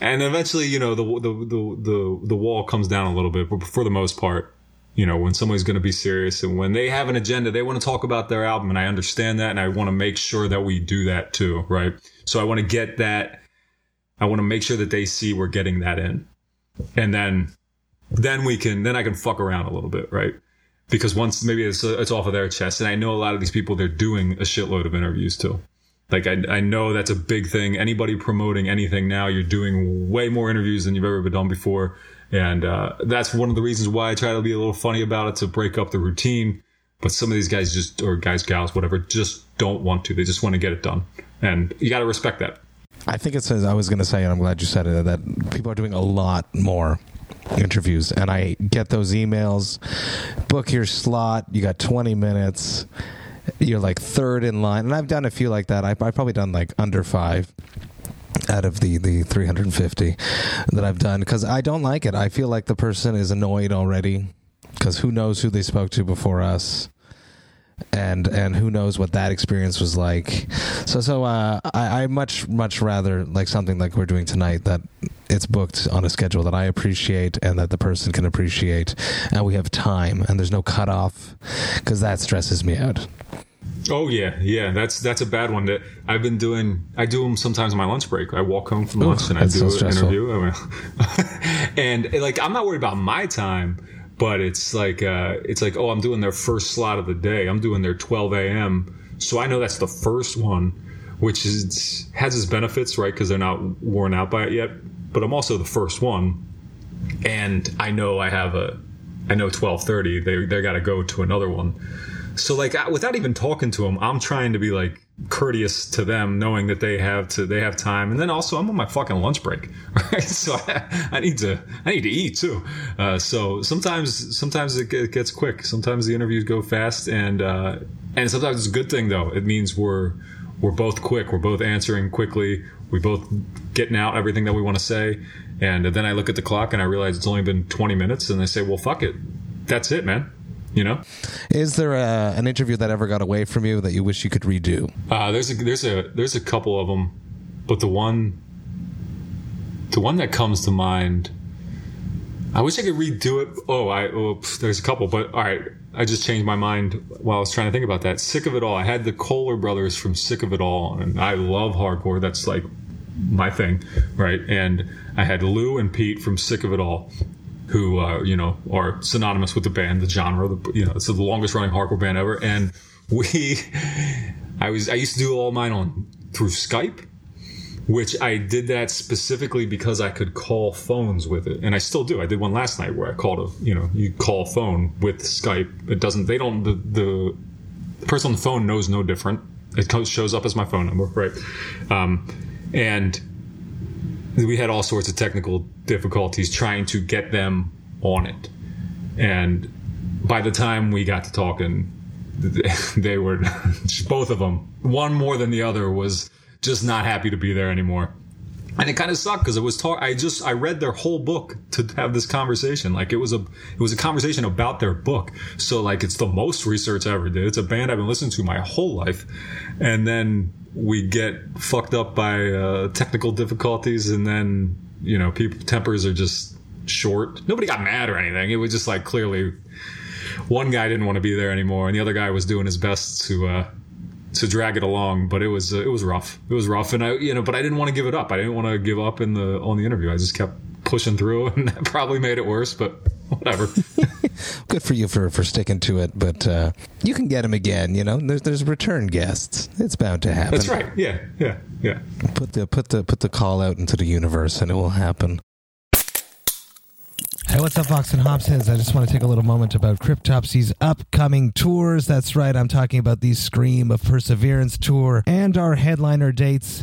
and eventually, you know, the the the the, the wall comes down a little bit, but for the most part, you know, when somebody's going to be serious and when they have an agenda, they want to talk about their album. And I understand that. And I want to make sure that we do that too. Right. So I want to get that. I want to make sure that they see we're getting that in. And then, then we can, then I can fuck around a little bit. Right. Because once maybe it's, it's off of their chest. And I know a lot of these people, they're doing a shitload of interviews too. Like I, I know that's a big thing. Anybody promoting anything now, you're doing way more interviews than you've ever been done before. And uh, that's one of the reasons why I try to be a little funny about it to break up the routine. But some of these guys just, or guys, gals, whatever, just don't want to. They just want to get it done. And you got to respect that. I think it says, I was going to say, and I'm glad you said it, that people are doing a lot more interviews. And I get those emails book your slot, you got 20 minutes, you're like third in line. And I've done a few like that. I've, I've probably done like under five out of the the 350 that I've done because I don't like it. I feel like the person is annoyed already because who knows who they spoke to before us. And and who knows what that experience was like? So so uh, I I much much rather like something like we're doing tonight that it's booked on a schedule that I appreciate and that the person can appreciate, and we have time and there's no cutoff because that stresses me out. Oh yeah, yeah. That's that's a bad one. That I've been doing. I do them sometimes on my lunch break. I walk home from Ooh, lunch and I do so an interview. and like, I'm not worried about my time, but it's like, uh, it's like, oh, I'm doing their first slot of the day. I'm doing their 12 a.m. So I know that's the first one, which is has its benefits, right? Because they're not worn out by it yet. But I'm also the first one, and I know I have a, I know 12:30. They they got to go to another one. So like without even talking to them, I'm trying to be like courteous to them, knowing that they have to they have time, and then also I'm on my fucking lunch break, right? So I, I need to I need to eat too. Uh, so sometimes sometimes it ge- gets quick. Sometimes the interviews go fast, and uh, and sometimes it's a good thing though. It means we're we're both quick. We're both answering quickly. We both getting out everything that we want to say. And then I look at the clock and I realize it's only been 20 minutes, and I say, well, fuck it, that's it, man. You know. Is there a, an interview that ever got away from you that you wish you could redo? Uh, there's a there's a there's a couple of them, but the one the one that comes to mind. I wish I could redo it. Oh, I oh, there's a couple, but all right. I just changed my mind while I was trying to think about that. Sick of it all. I had the Koller brothers from Sick of It All, and I love hardcore. That's like my thing, right? And I had Lou and Pete from Sick of It All, who uh, you know are synonymous with the band, the genre. The, you know, it's the longest running hardcore band ever. And we, I was I used to do all mine on through Skype, which I did that specifically because I could call phones with it, and I still do. I did one last night where I called a you know you call phone with Skype. It doesn't. They don't. The the, the person on the phone knows no different. It shows up as my phone number, right? Um, and we had all sorts of technical difficulties trying to get them on it. And by the time we got to talking, they were both of them, one more than the other, was just not happy to be there anymore. And it kind of sucked because it was talk. I just I read their whole book to have this conversation. Like it was a it was a conversation about their book. So like it's the most research I ever did. It's a band I've been listening to my whole life, and then we get fucked up by uh, technical difficulties, and then you know people tempers are just short. Nobody got mad or anything. It was just like clearly one guy didn't want to be there anymore, and the other guy was doing his best to uh, to drag it along, but it was uh, it was rough. It was rough, and I you know, but I didn't want to give it up. I didn't want to give up in the on the interview. I just kept pushing through, and that probably made it worse. But whatever. Good for you for, for sticking to it, but uh, you can get them again. You know, there's there's return guests. It's bound to happen. That's right. Yeah, yeah, yeah. Put the put the put the call out into the universe, and it will happen. Hey, what's up, Vox and Hopsheads? I just want to take a little moment about Cryptopsy's upcoming tours. That's right, I'm talking about the Scream of Perseverance tour and our headliner dates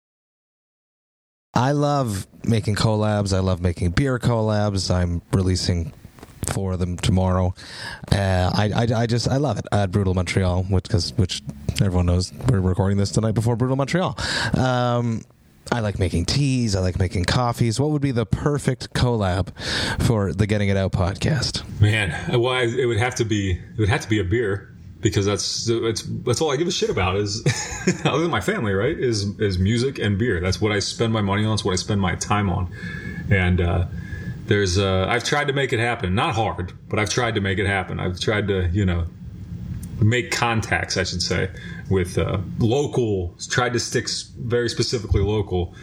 I love making collabs. I love making beer collabs. I'm releasing four of them tomorrow. Uh, I, I, I just I love it at Brutal Montreal, which cause, which everyone knows we're recording this tonight before Brutal Montreal. Um, I like making teas. I like making coffees. What would be the perfect collab for the Getting It Out podcast? Man, well, I, it would have to be it would have to be a beer because that's that's that's all I give a shit about is other than my family, right? Is is music and beer. That's what I spend my money on. It's what I spend my time on, and. uh there's uh, I've tried to make it happen. Not hard, but I've tried to make it happen. I've tried to, you know, make contacts, I should say, with uh, local. Tried to stick very specifically local,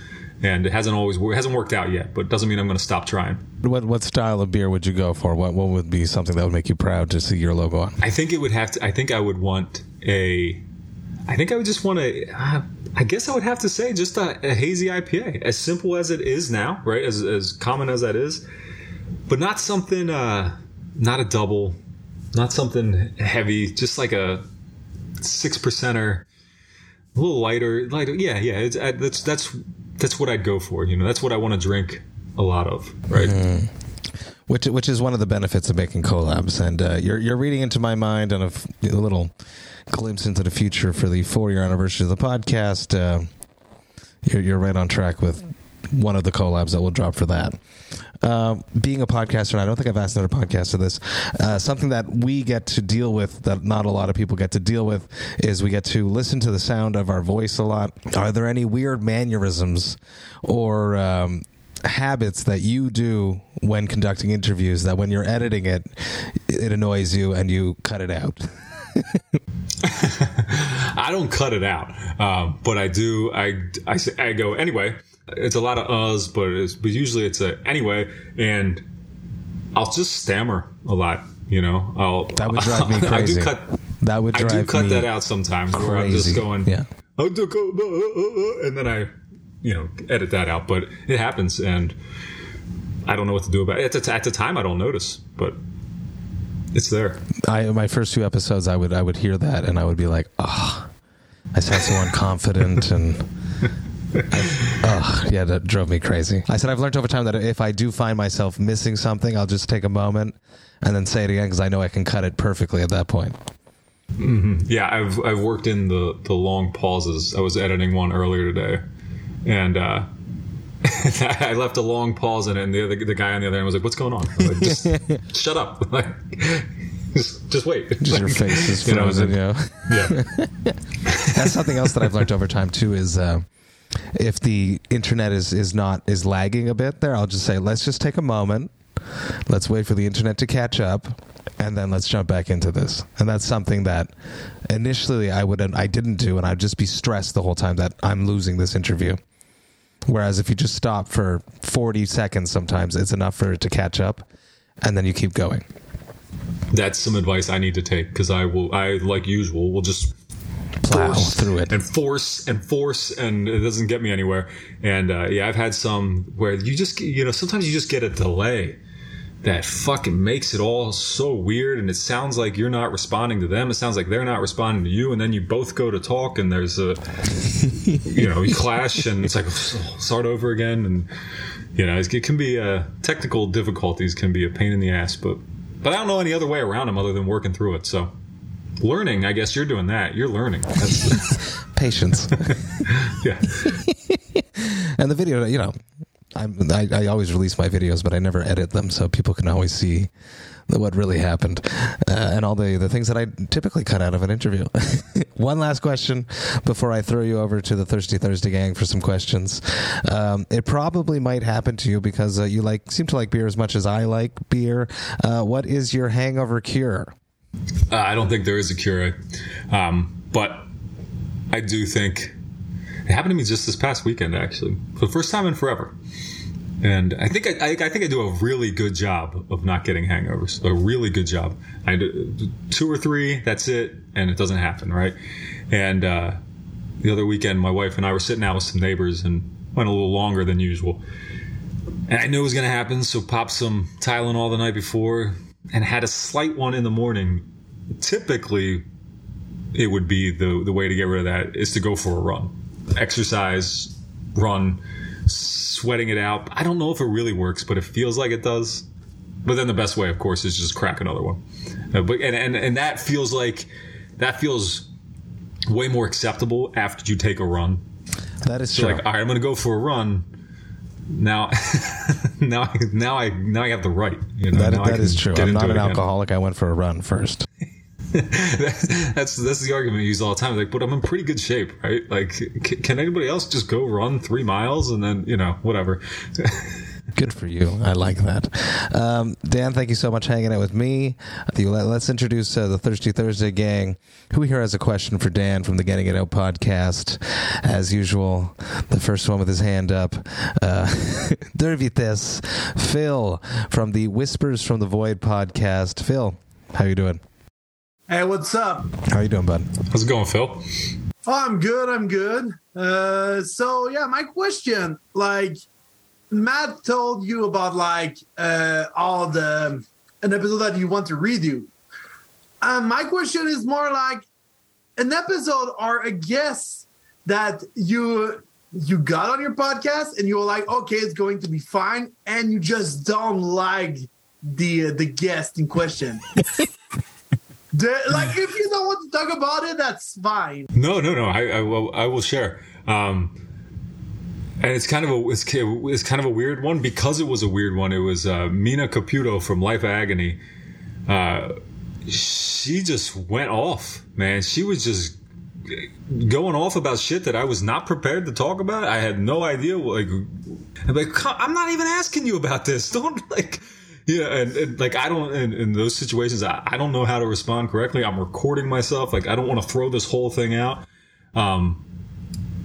and it hasn't always it hasn't worked out yet. But doesn't mean I'm going to stop trying. What what style of beer would you go for? What what would be something that would make you proud to see your logo on? I think it would have to. I think I would want a. I think I would just want to. Uh, I guess I would have to say just a, a, hazy IPA, as simple as it is now, right? As as common as that is, but not something, uh, not a double, not something heavy, just like a six percenter, a little lighter, lighter. Yeah, yeah. It's, uh, that's that's that's what I'd go for. You know, that's what I want to drink a lot of, right? Mm-hmm which which is one of the benefits of making collabs. And uh, you're you're reading into my mind and a, a, little glimpse into the future for the four year anniversary of the podcast. Uh, you're you're right on track with one of the collabs that will drop for that. Uh, being a podcaster, and I don't think I've asked another podcaster this, uh, something that we get to deal with that not a lot of people get to deal with is we get to listen to the sound of our voice a lot. Are there any weird mannerisms or um, habits that you do when conducting interviews that when you're editing it, it annoys you and you cut it out? I don't cut it out, um, but I do. I, I, I go anyway. It's a lot of uhs, but it's, but usually it's a anyway, and I'll just stammer a lot. You know, I'll that would drive me crazy. I do cut, that would drive I do cut that out sometimes crazy. where I'm just going, yeah, and then I you know edit that out, but it happens, and I don't know what to do about it. At the, at the time, I don't notice, but it's there. I my first few episodes, I would I would hear that, and I would be like, oh, I sound so unconfident and. Oh, yeah, that drove me crazy. I said I've learned over time that if I do find myself missing something, I'll just take a moment and then say it again because I know I can cut it perfectly at that point. Mm-hmm. Yeah, I've I've worked in the the long pauses. I was editing one earlier today, and uh, I left a long pause in it, and the other, the guy on the other end was like, "What's going on?" Like, just shut up. Like, just, just wait. Just like, your face is frozen. You know, yeah. That's something else that I've learned over time too. Is uh, if the internet is is not is lagging a bit there, I'll just say, "Let's just take a moment. Let's wait for the internet to catch up." and then let's jump back into this. And that's something that initially I would I didn't do, and I'd just be stressed the whole time that I'm losing this interview. Whereas if you just stop for 40 seconds, sometimes it's enough for it to catch up, and then you keep going. That's some advice I need to take because I will, I like usual, will just plow force through it. and force and force, and it doesn't get me anywhere. And uh, yeah, I've had some where you just you know sometimes you just get a delay that fucking makes it all so weird and it sounds like you're not responding to them it sounds like they're not responding to you and then you both go to talk and there's a you know you clash and it's like start over again and you know it can be uh, technical difficulties can be a pain in the ass but but i don't know any other way around them other than working through it so learning i guess you're doing that you're learning That's, Patience. yeah and the video, you know, I'm, I, I always release my videos, but I never edit them so people can always see what really happened uh, and all the, the things that I typically cut out of an interview. One last question before I throw you over to the Thirsty Thursday gang for some questions. Um, it probably might happen to you because uh, you like seem to like beer as much as I like beer. Uh, what is your hangover cure? Uh, I don't think there is a cure, um, but I do think it happened to me just this past weekend, actually, for the first time in forever. And I think I, I, I think I do a really good job of not getting hangovers. A really good job. I do two or three, that's it, and it doesn't happen, right? And uh, the other weekend, my wife and I were sitting out with some neighbors and went a little longer than usual. And I knew it was going to happen, so popped some Tylenol the night before and had a slight one in the morning. Typically, it would be the the way to get rid of that is to go for a run, exercise, run, sweating it out. I don't know if it really works, but it feels like it does. But then the best way, of course, is just crack another one. Uh, but and, and and that feels like that feels way more acceptable after you take a run. That is So true. like, all right, I'm going to go for a run. Now, now, I, now I now I have the right. You know, that, that is true. I'm not an alcoholic. I went for a run first. that's that's the argument I use all the time. Like, but I'm in pretty good shape, right? Like, c- can anybody else just go run three miles and then you know whatever? Good for you. I like that. Um, Dan, thank you so much for hanging out with me. Let- Let's introduce uh, the Thirsty Thursday gang. Who here has a question for Dan from the Getting It Out podcast? As usual, the first one with his hand up. Uh, Dervites, Phil from the Whispers from the Void podcast. Phil, how you doing? Hey, what's up? How you doing, bud? How's it going, Phil? Oh, I'm good. I'm good. Uh, so yeah, my question, like Matt told you about like uh, all the an episode that you want to redo. Uh, my question is more like an episode or a guest that you you got on your podcast and you were like, okay, it's going to be fine, and you just don't like the uh, the guest in question. The- like if you don't want to talk about it, that's fine. No, no, no. I, I will. I will share. Um, and it's kind of a it's, it's kind of a weird one because it was a weird one. It was uh, Mina Caputo from Life of Agony. Uh, she just went off, man. She was just going off about shit that I was not prepared to talk about. I had no idea. Like, I'm like, I'm not even asking you about this. Don't like. Yeah, and, and like I don't in, in those situations, I, I don't know how to respond correctly. I'm recording myself. Like I don't want to throw this whole thing out. Um,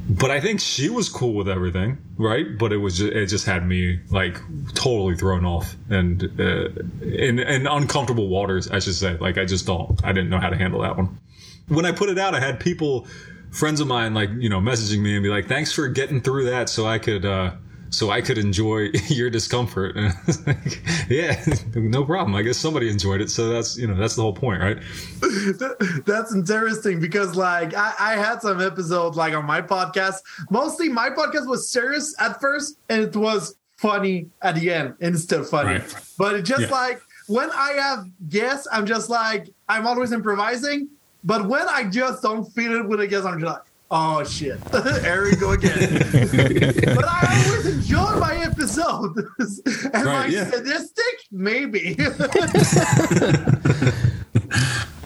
but I think she was cool with everything, right? But it was just, it just had me like totally thrown off and uh, in in uncomfortable waters, I should say. Like I just don't, I didn't know how to handle that one. When I put it out, I had people, friends of mine, like you know, messaging me and be like, "Thanks for getting through that, so I could." uh so I could enjoy your discomfort. And I was like, yeah, no problem. I guess somebody enjoyed it. So that's, you know, that's the whole point, right? That's interesting because like I, I had some episodes like on my podcast. Mostly my podcast was serious at first and it was funny at the end and it's still funny. Right. But it just Yeah. like when I have guests, I'm just like I'm always improvising. But when I just don't feel it with a guest, I'm just like, oh shit. Here we go again. but I always enjoy my episode. Am Right, I yeah. sadistic? Maybe.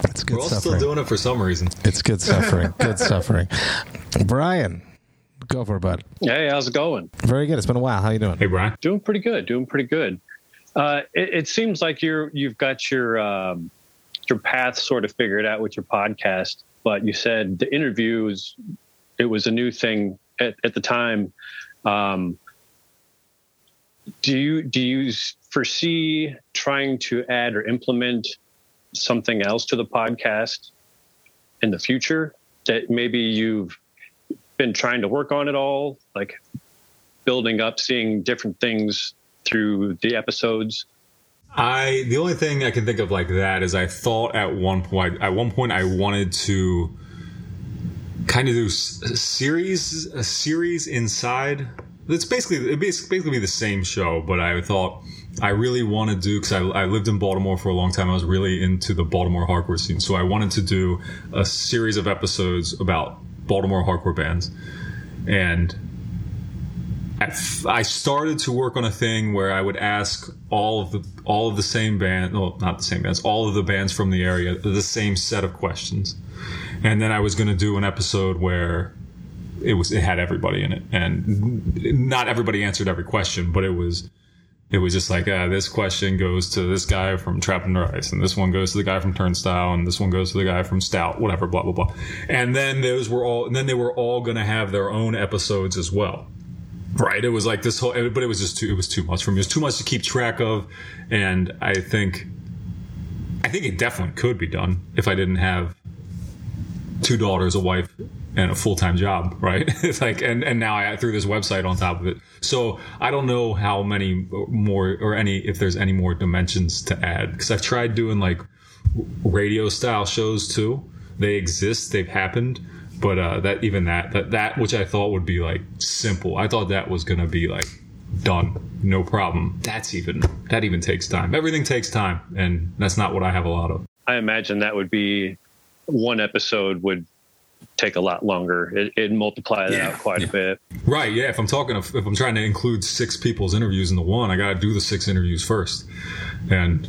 It's good We're all still suffering. doing it for some reason. It's good suffering. good suffering. Brian, go for it, bud. Hey, how's it going? Very good. It's been a while. How you doing? Hey, Brian. Doing pretty good. Doing pretty good. Uh, it, it seems like you're you've got your um, your path sort of figured out with your podcast. But you said the interviews it was a new thing at, at the time. Um, do you do you foresee trying to add or implement something else to the podcast in the future that maybe you've been trying to work on it all, like building up, seeing different things through the episodes? I the only thing I can think of like that is I thought at one point at one point I wanted to kind of do a series a series inside. It's basically it basically be the same show, but I thought I really want to do because I, I lived in Baltimore for a long time. I was really into the Baltimore hardcore scene, so I wanted to do a series of episodes about Baltimore hardcore bands, and I started to work on a thing where I would ask all of the all of the same band, well, not the same bands, all of the bands from the area, the same set of questions, and then I was going to do an episode where it was it had everybody in it, and not everybody answered every question, but it was it was just like uh, this question goes to this guy from Trapped Under Ice, and this one goes to the guy from Turnstile, and this one goes to the guy from Stout, whatever, blah blah blah. And then those were all, and then they were all going to have their own episodes as well. Right. It was like this whole, but it was just too, it was too much for me. It was too much to keep track of. And I think, I think it definitely could be done if I didn't have two daughters, a wife, and a full time job. Right. it's like, and, and now I threw this website on top of it. So I don't know how many more or any, if there's any more dimensions to add. Cause I've tried doing like radio style shows too. They exist. They've happened but uh, that even that that that which I thought would be like simple, I thought that was gonna be like done, no problem. That's even that even takes time. Everything takes time, and that's not what I have a lot of. I imagine that would be one episode would take a lot longer. It, it'd multiply that yeah, out quite yeah. a bit. Right. Yeah. If I'm talking, if, if I'm trying to include six people's interviews in the one, I got to do the six interviews first, and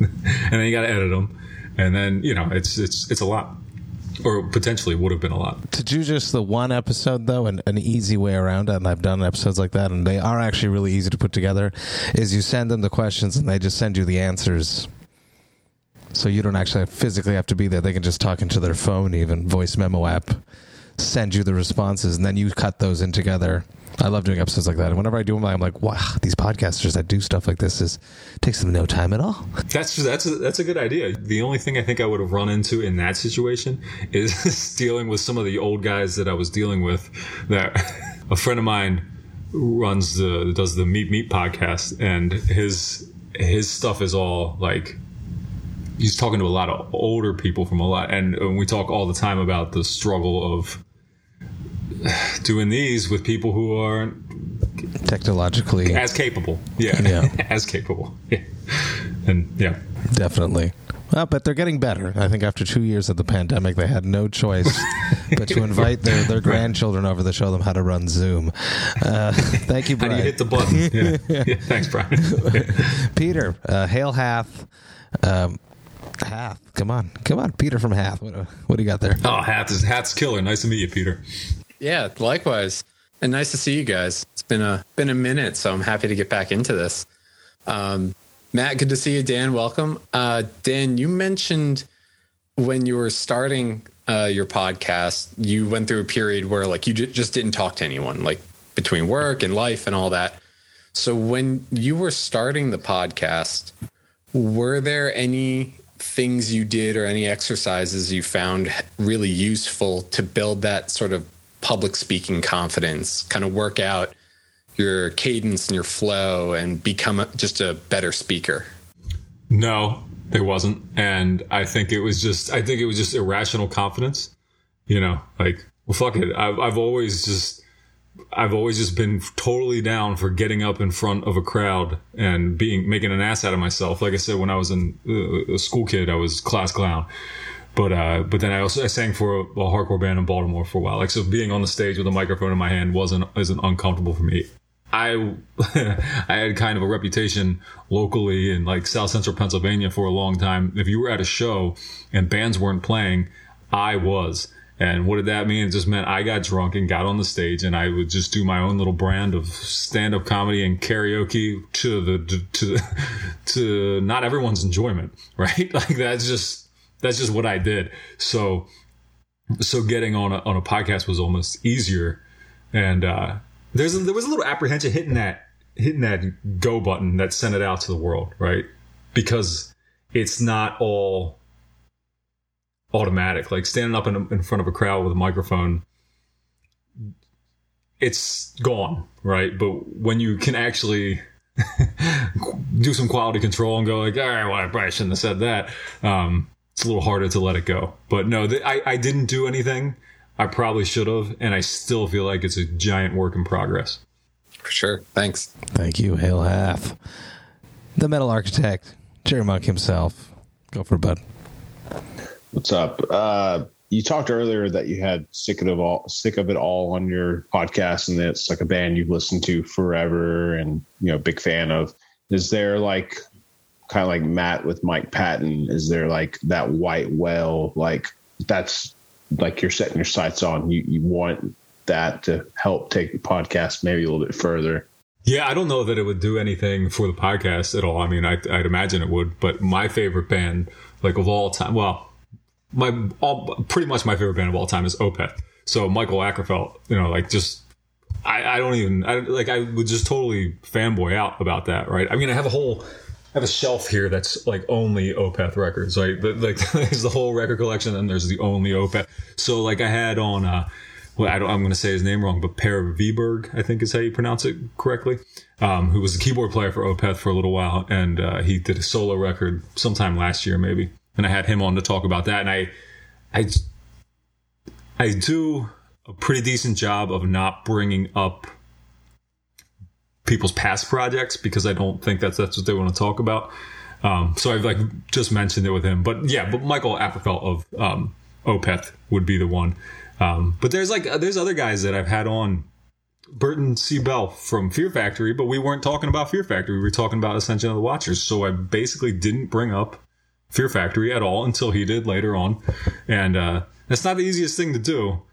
and then you got to edit them, and then you know it's it's it's a lot or potentially would have been a lot. To do just the one episode though, and an easy way around it, and I've done episodes like that, and they are actually really easy to put together. Is you send them the questions, and they just send you the answers. So you don't actually physically have to be there. They can just talk into their phone, even voice memo app, send you the responses, and then you cut those in together I love doing episodes like that. And whenever I do them, I'm like, wow, these podcasters that do stuff like this is takes them no time at all. That's that's a, that's a good idea. The only thing I think I would have run into in that situation is dealing with some of the old guys that I was dealing with. That a friend of mine runs the does the Meet Meet podcast, and his his stuff is all like he's talking to a lot of older people from a lot, and we talk all the time about the struggle of doing these with people who aren't technologically as capable. Yeah, yeah. as capable. Yeah, and yeah, definitely. Well, but they're getting better. I think after two years of the pandemic, they had no choice but to invite their, their grandchildren over to show them how to run Zoom. Uh, thank you, Brian. How do you hit the button? Yeah. yeah thanks, Brian. Peter, uh, Hail Hath. Um, Hath, come on, come on, Peter from Hath. What, what do you got there? Oh, Hath is Hath's killer. Nice to meet you, Peter. Yeah, likewise. And nice to see you guys. It's been a been a minute, so I'm happy to get back into this. Um, Matt, good to see you. Dan, welcome. Uh, Dan, you mentioned when you were starting uh, your podcast, you went through a period where like you j- just didn't talk to anyone, like between work and life and all that. So when you were starting the podcast, were there any things you did or any exercises you found really useful to build that sort of public speaking confidence, kind of work out your cadence and your flow and become just a better speaker? No, there wasn't. And I think it was just, I think it was just irrational confidence. You know, like, well, fuck it. I've, I've always just, I've always just been totally down for getting up in front of a crowd and being, making an ass out of myself. Like I said, when I was in, uh, a school kid, I was class clown. But uh, but then I also I sang for a, a, hardcore band in Baltimore for a while. Like so, being on the stage with a microphone in my hand wasn't isn't uncomfortable for me. I I had kind of a reputation locally in like South Central Pennsylvania for a long time. If you were at a show and bands weren't playing, I was. And what did that mean? It just meant I got drunk and got on the stage and I would just do my own little brand of stand up comedy and karaoke to the, to, the, to not everyone's enjoyment, right? Like that's just, that's just what I did. So, so getting on a, on a podcast was almost easier. And, uh, there's, a, there was a little apprehension hitting that, hitting that go button that sent it out to the world, right? Because it's not all, automatic. Like standing up in, in front of a crowd with a microphone, it's gone, right? But when you can actually do some quality control and go like, all right, well, I probably shouldn't have said that. Um, it's a little harder to let it go. But no, th- I, I didn't do anything. I probably should have, and I still feel like it's a giant work in progress. For sure. Thanks. Thank you, Hail Hath. The metal architect, Jerry Monk himself. Go for it, bud. What's up? Uh, you talked earlier that you had sick of it all, sick of it all on your podcast, and it's like a band you've listened to forever, and you know, big fan of. Is there like kind of like Matt with Mike Patton? Is there like that white whale? Like that's like you're setting your sights on. You you want that to help take the podcast maybe a little bit further. Yeah, I don't know that it would do anything for the podcast at all. I mean, I, I'd imagine it would, but my favorite band, like of all time, well, my all pretty much my favorite band of all time is Opeth. So Mikael Åkerfeldt, you know, like just I, I don't even I, like I would just totally fanboy out about that, right? I mean, I have a whole I have a shelf here that's like only Opeth records, right? The, like there's the whole record collection, and there's the only Opeth. So like I had on, uh, well, I I'm going to say his name wrong, but Per Wiberg, I think is how you pronounce it correctly, um, who was the keyboard player for Opeth for a little while, and uh, he did a solo record sometime last year, maybe, and I had him on to talk about that, and I, I, I do a pretty decent job of not bringing up people's past projects because I don't think that's that's what they want to talk about. Um, so I've like just mentioned it with him, but yeah, but Mikael Åkerfeldt of um, Opeth would be the one. Um, but there's like there's other guys that I've had on. Burton C. Bell from Fear Factory, but we weren't talking about Fear Factory. We were talking about Ascension of the Watchers. So I basically didn't bring up Fear Factory at all until he did later on. And uh, that's not the easiest thing to do.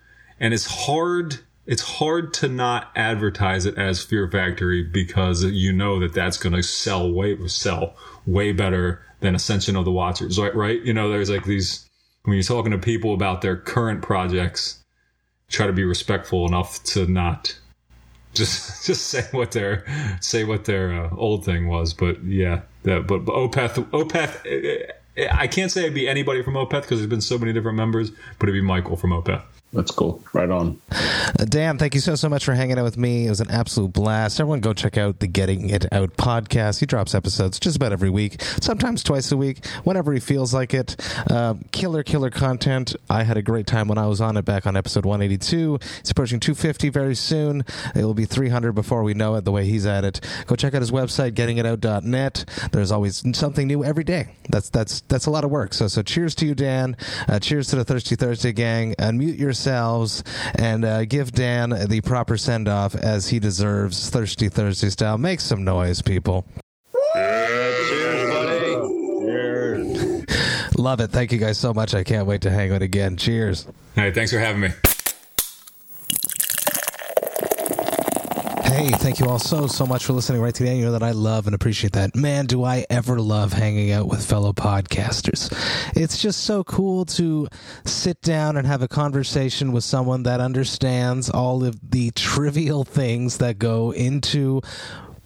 And it's hard it's hard to not advertise it as Fear Factory because you know that that's going to sell way sell way better than Ascension of the Watchers, right? Right? You know, there's like these when you're talking to people about their current projects, try to be respectful enough to not just just say what their say what their uh, old thing was. But yeah, that but, but Opeth Opeth. I can't say it'd be anybody from Opeth because there's been so many different members, but it'd be Mikael from Opeth. That's cool. Right on. Uh, Dan, thank you so, so much for hanging out with me. It was an absolute blast. Everyone go check out the Getting It Out podcast. He drops episodes just about every week, sometimes twice a week, whenever he feels like it. Uh, killer, killer content. I had a great time when I was on it back on episode 182. It's approaching 250 very soon. It will be 300 before we know it, the way he's at it. Go check out his website, gettingitout.net. There's always something new every day. That's, that's, that's a lot of work. So, so cheers to you, Dan. Uh, cheers to the Thirsty Thursday gang. Unmute yourself yourselves and uh, give Dan the proper send off as he deserves, Thirsty Thursday style. Make some noise, people. Cheers, buddy. Cheers. Love it. Thank you guys so much. I can't wait to hang out again. Cheers. Hey, thanks for having me. Hey, thank you all so, so much for listening right today. You know that I love and appreciate that. Man, do I ever love hanging out with fellow podcasters. It's just so cool to sit down and have a conversation with someone that understands all of the trivial things that go into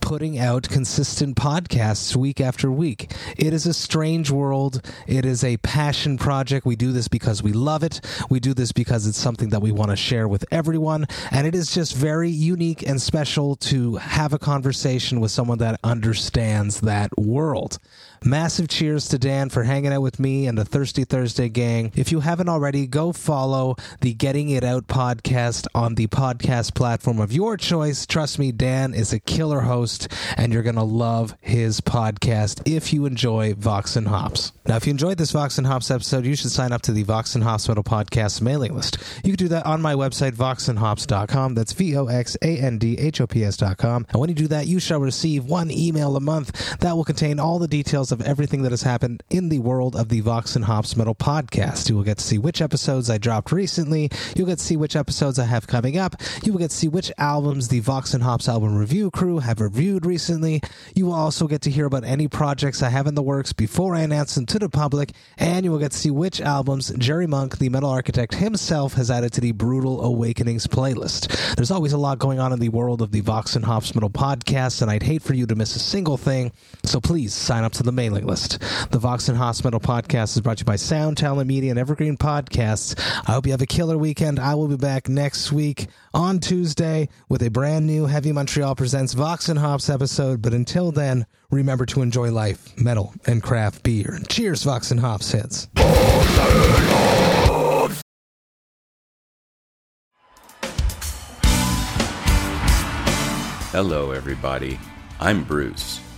putting out consistent podcasts week after week. It is a strange world. It is a passion project. We do this because we love it. We do this because it's something that we want to share with everyone. And it is just very unique and special to have a conversation with someone that understands that world. Massive cheers to Dan for hanging out with me and the Thirsty Thursday gang. If you haven't already, go follow the Getting It Out podcast on the podcast platform of your choice. Trust me, Dan is a killer host, and you're going to love his podcast if you enjoy Vox and Hops. Now, if you enjoyed this Vox and Hops episode, you should sign up to the Vox and Hops Metal Podcast mailing list. You can do that on my website, voxandhops.com. That's V O X A N D H O P S.com. And when you do that, you shall receive one email a month that will contain all the details of everything that has happened in the world of the Vox and Hops Metal podcast. You will get to see which episodes I dropped recently. You'll get to see which episodes I have coming up. You will get to see which albums the Vox and Hops album review crew have reviewed recently. You will also get to hear about any projects I have in the works before I announce them to the public. And you will get to see which albums Jerry Monk, the metal architect himself, has added to the Brutal Awakenings playlist. There's always a lot going on in the world of the Vox and Hops Metal podcast, and I'd hate for you to miss a single thing. So please sign up to the mailing list. The Vox and Hops Metal Podcast is brought to you by Sound Talent Media and Evergreen Podcasts. I hope you have a killer weekend. I will be back next week on Tuesday with a brand new Heavy Montreal Presents Vox and Hops episode. But until then, remember to enjoy life, metal, and craft beer. Cheers, Vox and Hops hits. Hello, everybody. I'm Bruce.